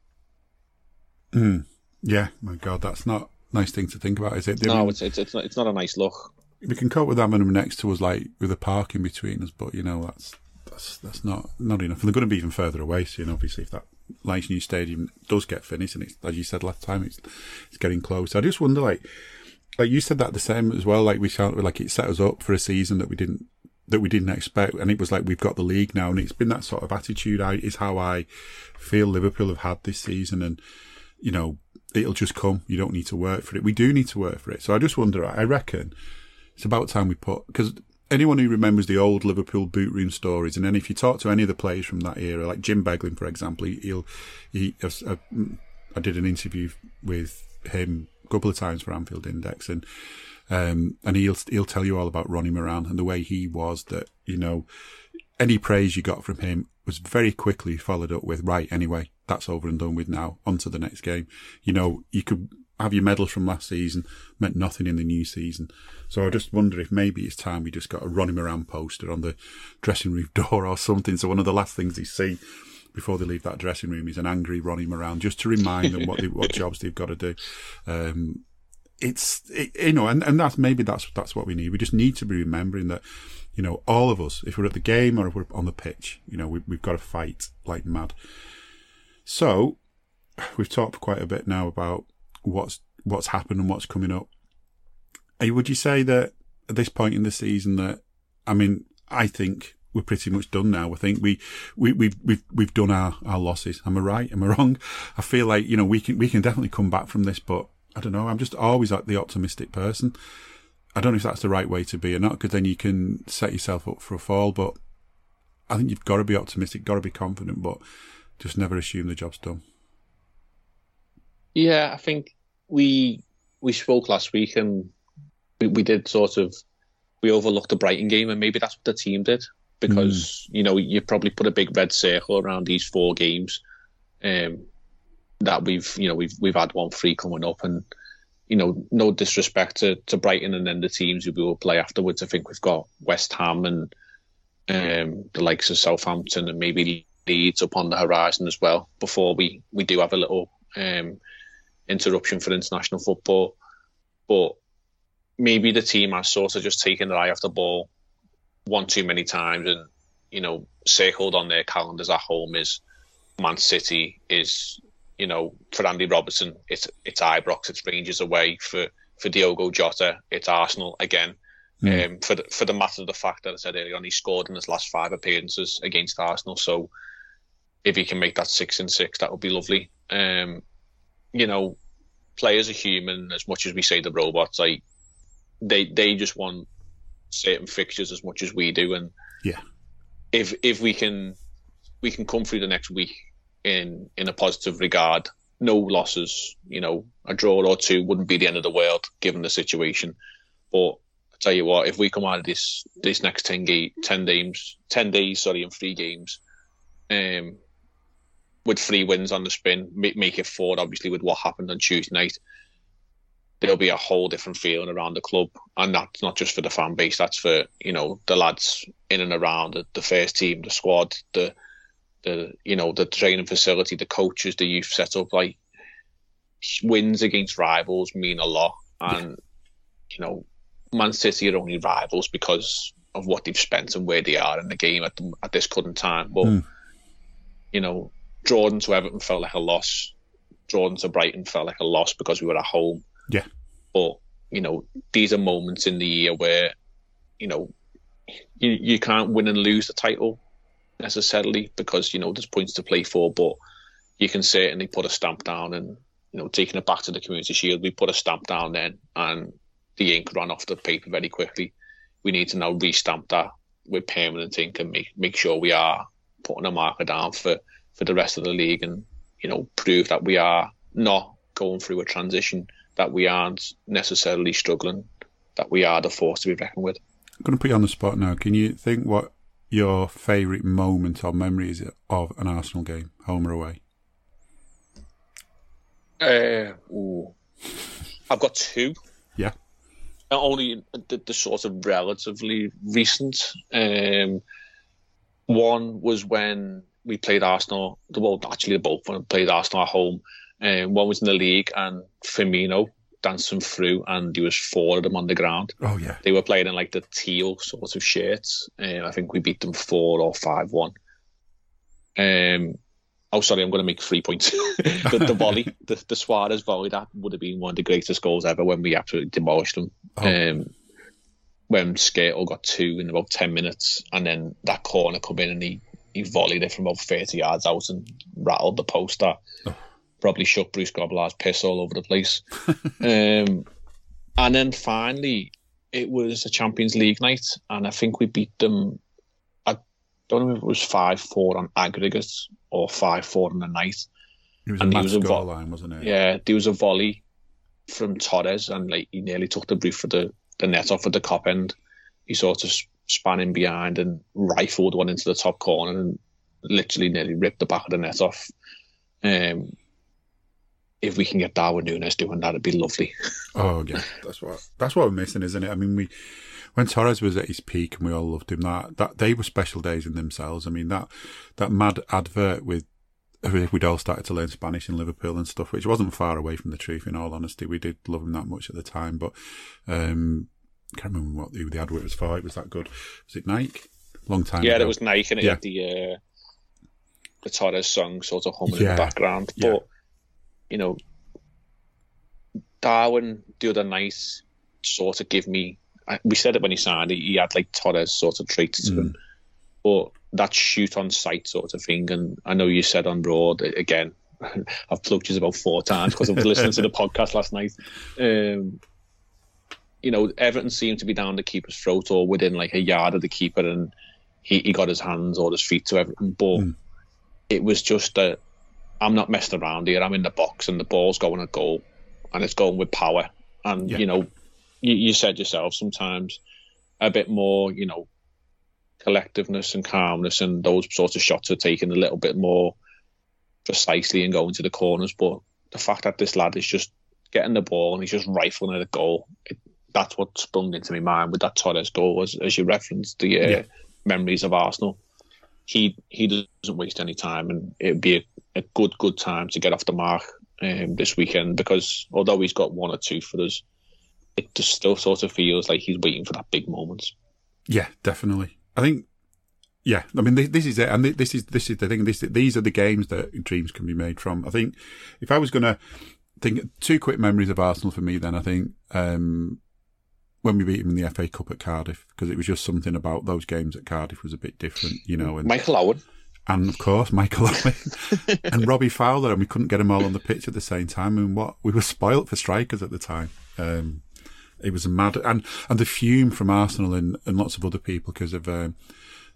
Mm. Yeah, my God, that's not a nice thing to think about, is it?
no, it's, it's it's not, it's not a nice look.
We can cope with having them next to us, like with a park in between us, but you know that's that's that's not not enough. And they're going to be even further away soon. Obviously, if that nice new stadium does get finished, and it's as you said last time, it's it's getting close. I just wonder, like like you said that the same as well. Like we felt like it set us up for a season that we didn't that we didn't expect, and it was like we've got the league now, and it's been that sort of attitude. I is how I feel Liverpool have had this season, and you know it'll just come. You don't need to work for it. We do need to work for it. So I just wonder. I reckon it's about time we put because anyone who remembers the old Liverpool boot room stories, and then if you talk to any of the players from that era, like Jim Beglin, for example, he'll he. I, I did an interview with him a couple of times for Anfield Index, and um, and he'll he'll tell you all about Ronnie Moran and the way he was. That you know, any praise you got from him was very quickly followed up with right. Anyway, that's over and done with now. On to the next game. You know, you could have your medals from last season meant nothing in the new season. So I just wonder if maybe it's time we just got a Ronnie Moran poster on the dressing room door or something. So one of the last things they see before they leave that dressing room is an angry Ronnie Moran, just to remind them what they, what jobs they've got to do. Um, it's it, you know, and, and that's maybe that's that's what we need. We just need to be remembering that, you know, all of us, if we're at the game or if we're on the pitch, you know, we, we've got to fight like mad. So, we've talked quite a bit now about what's what's happened and what's coming up. Would you say that at this point in the season that I mean, I think we're pretty much done now. I think we, we, we've, we've, we've done our, our losses. Am I right? Am I wrong? I feel like, you know, we can, we can definitely come back from this, but I don't know. I'm just always like the optimistic person. I don't know if that's the right way to be or not, because then you can set yourself up for a fall. But I think you've got to be optimistic, got to be confident, but just never assume the job's done.
Yeah, I think we we spoke last week and we, we did sort of we overlooked the Brighton game and maybe that's what the team did because mm. you know you probably put a big red circle around these four games um, that we've you know we've we've had one free coming up and you know no disrespect to, to Brighton and then the teams who we will play afterwards. I think we've got West Ham and um, the likes of Southampton and maybe Leeds up on the horizon as well before we we do have a little um, interruption for international football. But maybe the team has sort of just taken their eye off the ball one too many times and you know circled on their calendars at home is Man City is you know for Andy Robertson it's it's Ibrox it's Rangers away. For for Diogo Jota it's Arsenal again. Mm. um, for the, for the matter of the fact that I said earlier on he scored in his last five appearances against Arsenal. So if he can make that six and six that would be lovely. Um, you know players are human. As much as we say the robots like they they just want certain fixtures as much as we do, and
yeah,
if if we can we can come through the next week in in a positive regard, no losses, you know, a draw or two wouldn't be the end of the world given the situation. But I tell you what, if we come out of this this next 10, ga- 10 games, ten days, sorry, in three games, um, with three wins on the spin, make, make it four, obviously, with what happened on Tuesday night there'll be a whole different feeling around the club, and that's not just for the fan base. That's for you know the lads in and around the, the first team, the squad, the the you know the training facility, the coaches, the youth setup. Like wins against rivals mean a lot, and yeah. you know Man City are only rivals because of what they've spent and where they are in the game at the, at this current time. But mm. you know, Jordan to Everton felt like a loss. Jordan to Brighton felt like a loss because we were at home.
Yeah.
But, you know, these are moments in the year where, you know, you, you can't win and lose the title necessarily because, you know, there's points to play for, but you can certainly put a stamp down and, you know, taking it back to the Community Shield, we put a stamp down then and the ink ran off the paper very quickly. We need to now restamp that with permanent ink and make, make sure we are putting a marker down for, for the rest of the league and, you know, prove that we are not going through a transition that we aren't necessarily struggling, that we are the force to be reckoned with.
I'm going to put you on the spot now. Can you think what your favourite moment or memories of an Arsenal game, home or away?
Uh, ooh. I've got two.
Yeah.
Only the, the sort of relatively recent. Um, one was when we played Arsenal. The well, actually, both when we played Arsenal at home um, one was in the league, and Firmino them through, and there was four of them on the ground.
Oh yeah,
they were playing in like the teal sort of shirts. Um, I think we beat them four or five one. Um, oh sorry, I'm going to make three points. the, the volley, the, the Suarez volley, that would have been one of the greatest goals ever when we absolutely demolished them. Oh. Um, when Skrtel got two in about ten minutes, and then that corner come in and he he volleyed it from about thirty yards out and rattled the post. That oh probably shook Bruce Grobbelaar's piss all over the place. um, and then finally, it was a Champions League night, and I think we beat them. I don't know if it was five four on aggregate or five four on the night.
It was and a was a vo- line, wasn't it?
Yeah, there was a volley from Torres, and like he nearly took the roof for the, the net off at the Kop end. He sort of span in behind and rifled one into the top corner and literally nearly ripped the back of the net off. Um, if we can get Darwin Núñez doing that, it'd be lovely.
oh yeah, that's what that's what we're missing, isn't it? I mean, we when Torres was at his peak and we all loved him, that that they were special days in themselves. I mean that that mad advert with if we'd all started to learn Spanish in Liverpool and stuff, which wasn't far away from the truth. In all honesty, we did love him that much at the time, but um, I can't remember what the, the advert was for. It was that good. Was it Nike? Long time.
Yeah,
ago.
it was Nike, and it yeah. had the uh, the Torres song sort of humming yeah. in the background, but. Yeah you know, Darwin the other night sort of give me. We said it when he signed. He had like Torres sort of traits to mm. him, but that shoot on sight sort of thing. And I know you said on road again. I've plugged you about four times because I was listening to the podcast last night. Um, you know, Everton seemed to be down the keeper's throat or within like a yard of the keeper, and he, he got his hands or his feet to Everton. But mm. it was just a I'm not messing around here. I'm in the box and the ball's going a goal and it's going with power. And, yeah. you know, you, you said yourself sometimes a bit more, you know, collectiveness and calmness and those sorts of shots are taken a little bit more precisely and going to the corners. But the fact that this lad is just getting the ball and he's just rifling at a goal, it, that's what sprung into my mind with that Torres goal, as, as you referenced the uh, yeah. memories of Arsenal. He he doesn't waste any time, and it'd be a, a good good time to get off the mark um, this weekend because although he's got one or two for us, it just still sort of feels like he's waiting for that big moment.
Yeah, definitely. I think. Yeah, I mean, this, this is it, and this is this is the thing. This these are the games that dreams can be made from. I think if I was going to think two quick memories of Arsenal for me, then I think um, when we beat him in the FA Cup at Cardiff, because it was just something about those games at Cardiff was a bit different, you know. And
Michael Owen
and of course Michael Owen and Robbie Fowler, and we couldn't get them all on the pitch at the same time. And what we were spoilt for strikers at the time. Um, it was a mad and and the fume from Arsenal and, and lots of other people because of um,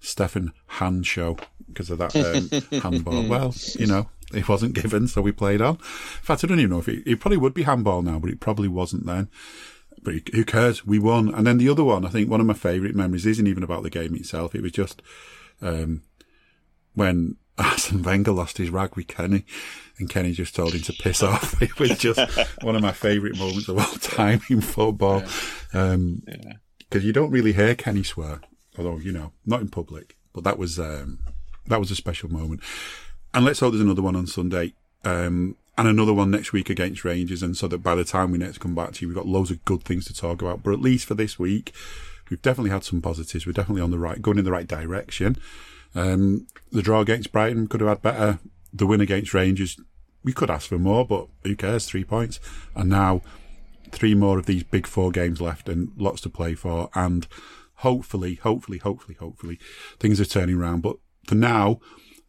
Stefan Hand show because of that um, handball. Well, you know, it wasn't given, so we played on. In fact, I don't even know if it, it probably would be handball now, but it probably wasn't then. But who cares? We won. And then the other one, I think one of my favourite memories isn't even about the game itself. It was just um, when Arsene Wenger lost his rag with Kenny, and Kenny just told him to piss off. It was just one of my favourite moments of all time in football. Because um, yeah. you don't really hear Kenny swear, although you know, not in public. But that was um, that was a special moment. And let's hope there's another one on Sunday. Um, and another one next week against Rangers. And so that by the time we next come back to you, we've got loads of good things to talk about. But at least for this week, we've definitely had some positives. We're definitely on the right, going in the right direction. Um, the draw against Brighton could have had better. The win against Rangers, we could ask for more, but who cares? Three points. And now three more of these big four games left and lots to play for. And hopefully, hopefully, hopefully, hopefully things are turning around. But for now,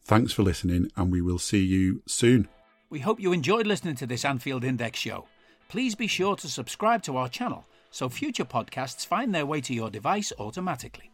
thanks for listening and we will see you soon.
We hope you enjoyed listening to this Anfield Index show. Please be sure to subscribe to our channel so future podcasts find their way to your device automatically.